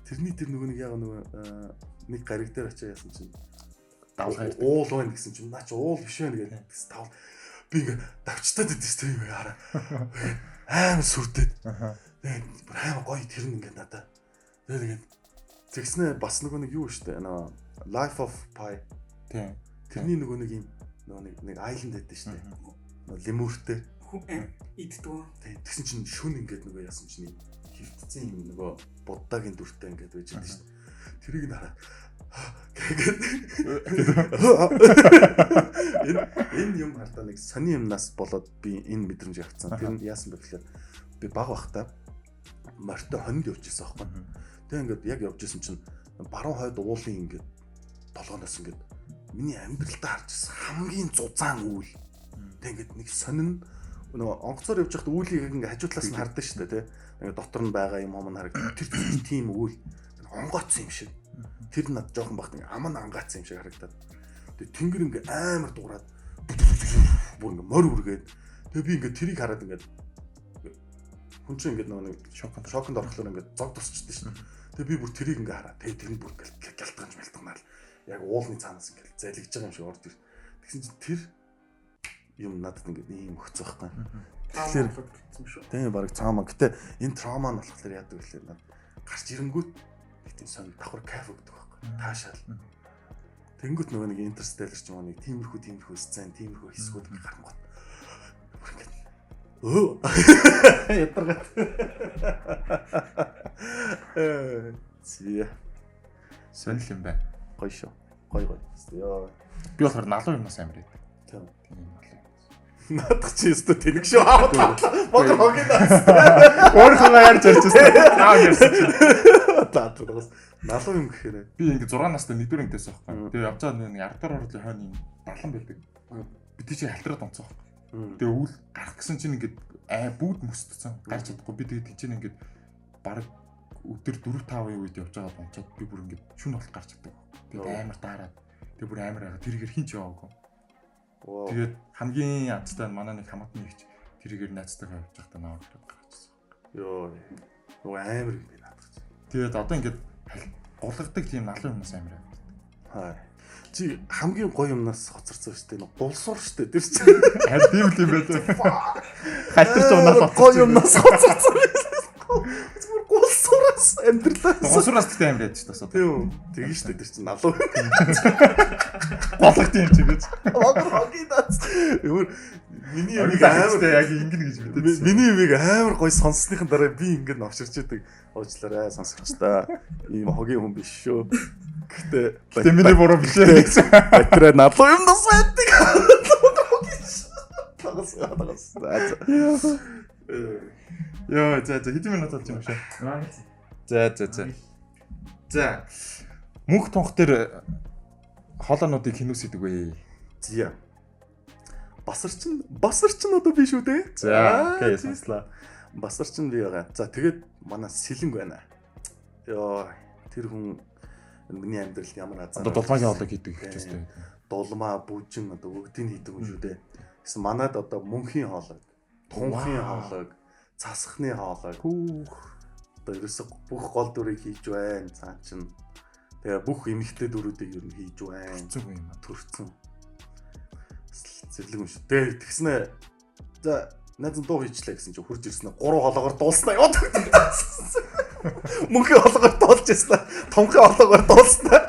Тэрний тэр нөгөө нэг яг нөгөө аа, нэг гариг дээр очиж яасан чинь ярьдаг. уул байна гэсэн чинь наа чи уул биш байна гэдэг. Тэгс тав би ингээ давчтаад идэс тэр юм хараа. Амар сүрдээд. Тэгээд бүр амар гоё тэр нь ингээ надаа. Тэгээд ингээ тэгснэ бас нөгөө нэг юу штэ нөө Life of Pi Тийм. тэрний нөгөө нэг юм нөгөө нэг нэг island байдаг штэ. Нөгөө лемүртэй. Хүн э. Тэгээд тэгсэн чинь шүн ингээд нөгөө яасан чинь хөвтцэн юм нөгөө буддагийн дүртэй ингээд байж байдаг штэ. Тэрийг нь хараад тэгээд энэ энэ юм хартаа нэг сони юмнаас болоод би энэ мэдрэмж авцсан. Тэр нь яасан бэ гэхээр би баг бахта морьтой хонд явж байсан аахгүй. Тэгээ ингээд яг явж исэн чинь баруун хойд уулын ингээд толгоноос ингээд миний амьдралтаа харж ирсэн хамгийн зузаан үйл. Тэг ингээд нэг сонин нөгөө онгоцоор явж байхад үүлийг ингээд хажуу талаас нь хардаг шүү дээ тий. Ингээд дотор нь байгаа юм юм харагдав. Тэр тийм үйл онгоц юм шиг. Тэр над жоохон багт ингээд аман ангаацсан юм шиг харагдаад. Тэгээ тэнгэр ингээд амар дуурайд бүр ингээд морь үргээд тэгээ би ингээд тэрийг хараад ингээд хүн чинь ингээд нөгөө нэг Шоконд. шоконд орохлоор ингээд зог тусчихдээ шүү дээ. Тэгээ би бүр тэрийг ингээ хараа. Тэгээ тэр нь бүр ингээ гялтганж мэлтгнаал. Яг уулны цаанаас ингээ залгиж байгаа юм шиг орж ир. Тэгсэн чинь тэр юм надад ингээ ийм өгцөө байхгүй. Тэгэхээр- гэсэн шүү. Тэгээ баг цаамаа. Гэтэ энэ траума нь болохоор яадаг вэ гэхээр над гарч ирэнгүүт нэг тийм сон давхар кайф өгдөг байхгүй. Таашаал. Тэнгүүт нөгөө нэг интерстеллер ч юм уу нэг тиймэрхүү тиймэрхүү сцен, тиймэрхүү хэсгүүд ингээ гарангуут. Бүр ингээ Өө. Ядаргаад. Э. Зия. Сонир юм байна. Гоё шүү. Гоё гоё. Яа. Би болохоор налуу юмнаас амар яд. Тийм. Надах чи өстө тэнэг шүү. Аа. Богор хогинаас. Өөрөө ярьж ярьж байсан. Аа ярьсан чинь. Таатраас. Налуу юм гэхээр. Би ингээ 6 настай нэгдүгээр ангиас байхгүй. Тэгээ явж байгаа нэг ардаар орлын хойно юм далан байдаг. Би тийч халтраад онцоо. Мм. Тэгээ үл гарах гэсэн чинь ингээд аа бүгд мөсдсөн. Гарч чадахгүй. Би тэгээ тийч ингээд баг өдөр 4 5 үед явж байгаа бонцоод би бүр ингээд шүн бол гарч чаддаг. Йоо. Тэгээ амар таараад. Тэгээ бүр амар байгаа. Тэргээр хин ч яваагүй. Тэгээд хамгийн азтай нь манай нэг хамаатны ихч тэргээр найзтайгаа явж байхдаа наваад гарчихсан. Йоо. Юу амар надах чи. Тэгээд одоо ингээд гулгадаг тийм налуу юмнаас амар юм. Хаа. Чи хамгийн гоё юмнаас хоцорсон шүү дээ. Гулсуур шүү дээ. Тэр чи. Харин тийм л юм байдаг. Халтарч унаас гоё юмнаас хоцорсон. Амьдралаас. Госураас гэдэг амар яд ч тасаа. Тийм. Тэгэн шүү дээ. Тэр чи налуу. Гулгах тийм ч гэж. Богор хогинаас. Өөр миний юмыг Амар амар яг ингэнэ гэж мэдээсэн. Миний юмыг амар гоё сонссныхан дараа би ингээд навширч идэг. Уучлаарай сонсогчдаа. Ийм хогийн хүн биш шүү. Гэхдээ Тэ миний буруу биш ээ. Батраа налуу юм нас байдаг. Тагас тагас. Йоо, за за хэдэн минут болж юм шиг. За за за. За. Мөнх тонх дээр хоолоонуудыг хинүүс идэг вэ? Зя. Басарчин басарчин одоо би шүү дээ. За, окей, сонслоо. Басарчин би байгаа. За тэгээд манай сэлэнг байна. Йоо тэр хүн миний амьдралд ямар азар. Одоо дулмаагийн хоолойг хийдэг байна. дулмаа бүжин одоо бүгдийг хийдэг юм шүү дээ. Гэсэн манад одоо мөнхийн хоолой, тунхын Вау. хоолой, цасхны хоолой Хүүх. Одоо ерөөсө бүх гол дүрийг хийж байна. Цаа чин. Тэгээ бүх эмэгтэй дүрүүдийг ер нь хийж байна. Зүг юм аа. Төрцөн. Зэрлэг юм шүү. Тэгээ тэгснэ. За найз нь дуу хийчлээ гэсэн чинь хурж ирсэн. Гурван хоолоогоор дуулснаа яваад. Мөнхийн хоолоогоор дуулж ирсэн. Тунхын хоолоогоор дуулснаа.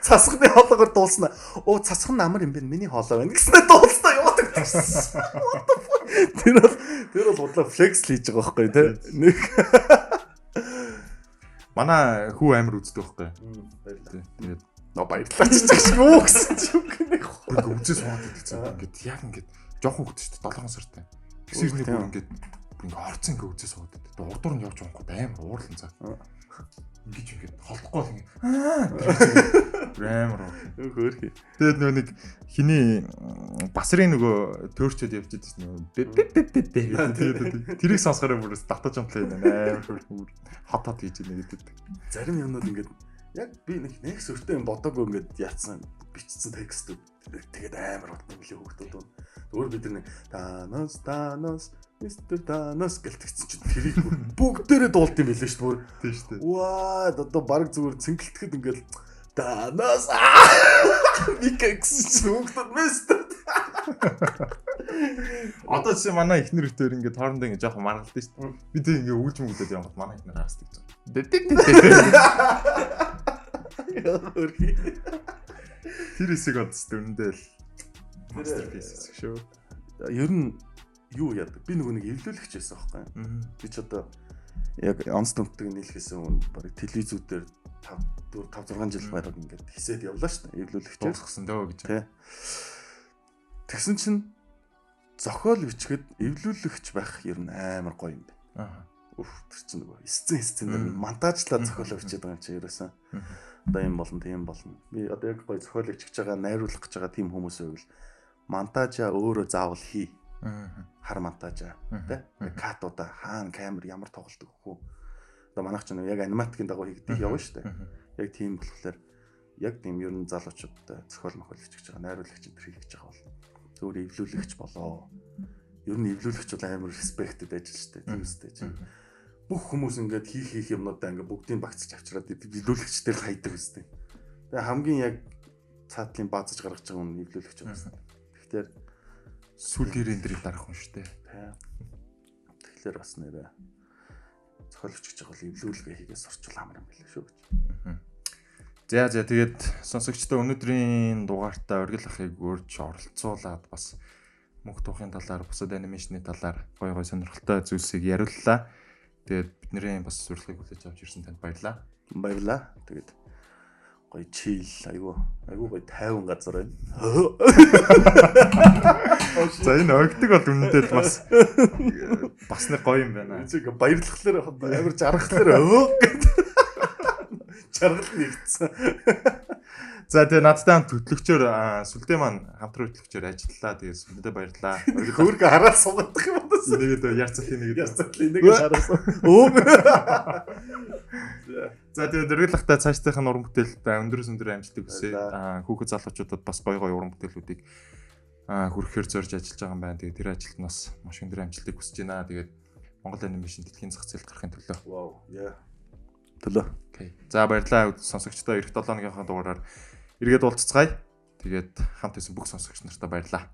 Цасхны хоолоогоор дуулснаа. Оо цасх нь амар юм бэ? Миний хоолой байна гэснээр дуулснаа яваад. Тэр бол тэр бол бодлоо флекс хийж байгаа байхгүй тий. Нэг Манай хүү амир үздэг байхгүй. баярлалаа. Тэгээд Но баярлалаа ч гэж юу гэсэн ч юм гэнэ. ингээ үзээ суугаад идсэн. Ингээд яг ингээд жоохон хөвгд шүү дээ 7 сартай. Тэгсэр нэг бүр ингээд ингээ орцсон ингээ үзээ суугаад идэ. Тэгээ урдуур нь явж байгаа амар уурлан цаа. Ингээд ингээд холдохгүй л ингээ аа амар уу. Хөөрхи. Тэгээд нөгөө нэг хиний басрын нөгөө төөрчөд явж идсэн нөгөө тэрийг сонсохоор бүрээс татаж амтлаа амар хөрхөн хот хот хийж ийнэ гэдэг. Зарим юмнууд ингээд яг би нэг нэг сүртэй юм бодоогүй ингээд яатсан бичсэн текстүүд тэгээд амар утга нөлөө байна. Зүгээр бид нэг танос танос мистер танос гэлтгцэн чинь тэрийг бүр бүгдээрээ дуулт юм билээ шүү дээ. Тийм шүү дээ. Ваа одоо баг зүгээр цэнгэлтгэхэд ингээд танос Мика гэсэн чинь хөгтөд мистер Одоо чи манай ихнэр өтөр ингээд хоорондоо ингээд жоохон маргалдсан шүү дээ. Бид ингээ өвлж мөгдөд яваад манай ихнэр жаа. Хөөрхи. Тэр хэсэг одс дүндээ л masterpiece хэсэг шүү. Ер нь юу яадаг? Би нөгөө нэг эвлүүлэгч байсан байхгүй юу? Би ч одоо яг онц төмтөг нийлхээс өмнө барыг телевизүүдээр 5 4 5 6 жил байгаад ингээд хисээд явлаа шүү дээ. Эвлүүлэгчээр. Дуусгасан дөө гэж. Тэ. Тэгсэн чинь зохиол бичгэд эвлүүлэгч байх ер нь амар гоё юм байна. Аа. Үф тэр чинь нөгөө эсцэн эсцэнээр Мм. монтажлаа зохиолоо бичээд байгаа юм чи ерөөсөн. Одоо юм болно, тийм болно. Би одоо яг гоё зохиолыг бичиж байгаа, найруулах гэж байгаа тийм хүмүүс байвал монтажа өөрөө заавал хий. Хар монтажа Мгм. тэ? Мгм. катуудаа хаана камер ямар тоглолт өгөх үү? Одоо манайх ч нэг яг аниматикийн дагуу хийгдэх явна шүү дээ. Яг тийм болохоор яг тийм ер нь залуучуудтай зохиол мохиол хийчих байгаа найруулагч энэ хийх гэж байгаа бол зөвөр эвлүүлэгч болоо. Ер нь эвлүүлэгч бол амар респектэд ажил шүү дээ тийм үстэй чинь бүх хүмүүс ингээд хийх хийх юмнуудаа ингээд бүгдийг багцж авчираад эвлүүлэгчтэй л хайдаг үстэй. Тэгээ хамгийн яг цаатлын баазж гаргаж байгаа хүн эвлүүлэгч байсан. Тэгэхээр Сүлгэр эндрийг дарах хүн шүү дээ. Тэ. Тэгэхээр бас нэрэ зохиолч гэж бол эвлүүлгээ хийгээ сурчвал амар юм билээ шүү гэж. За за тэгээд сонсогчдоо өнөөдрийн дугаартаа оргил ахыг урьж оролцуулаад бас мөнх тухын талаар бусад анимашны талаар гой гой сонирхолтой зүйлсийг яриуллаа. Тэгээд бидний бас урилгыг хүлээж авч ирсэн танд баярлалаа. Баярлаа. Тэгээд гоё чийл айгу айгу гоё тайван газар байна. За энэ огтг бол үнэндээ л бас бас нэг гоё юм байна. Эцэг баярлахлаар амар жаргахлаар өө гэдэг. Жаргал нэгдсэн. За тэгээ надтай хамт хөтлөгчөөр сүлдээ маань хамтран хөтлөгчөөр ажиллалаа. Тэгээд сүлдээ баярлалаа. Хөөргө хараа суугаад юм байна. Нэгэд ярцлын нэгэд. Яцтай нэг хараасан. Өө. За тэгээд дөрвөлхтэй цаашдынх нь уран бүтээлтэй өндөр өндөр амжилтыг хүсье. Аа хүүхэд залуучуудад бас гоё гоё уран бүтээлүүдийг аа хүрэхээр зорж ажиллаж байгаа юм байна. Тэгээд тэр ажилд нь бас маш өндөр амжилтыг хүсэж байна. Тэгээд Монгол анимашн дэлхийн зах зээлд гарахын төлөө. Вау. Яа. Төлөө. Окей. За баярлалаа сонсогчдоо эх 7 өдрийнхөө дугаараар эргээд уулзцгаая. Тэгээд хамт исэн бүх сонсогч нартаа баярлалаа.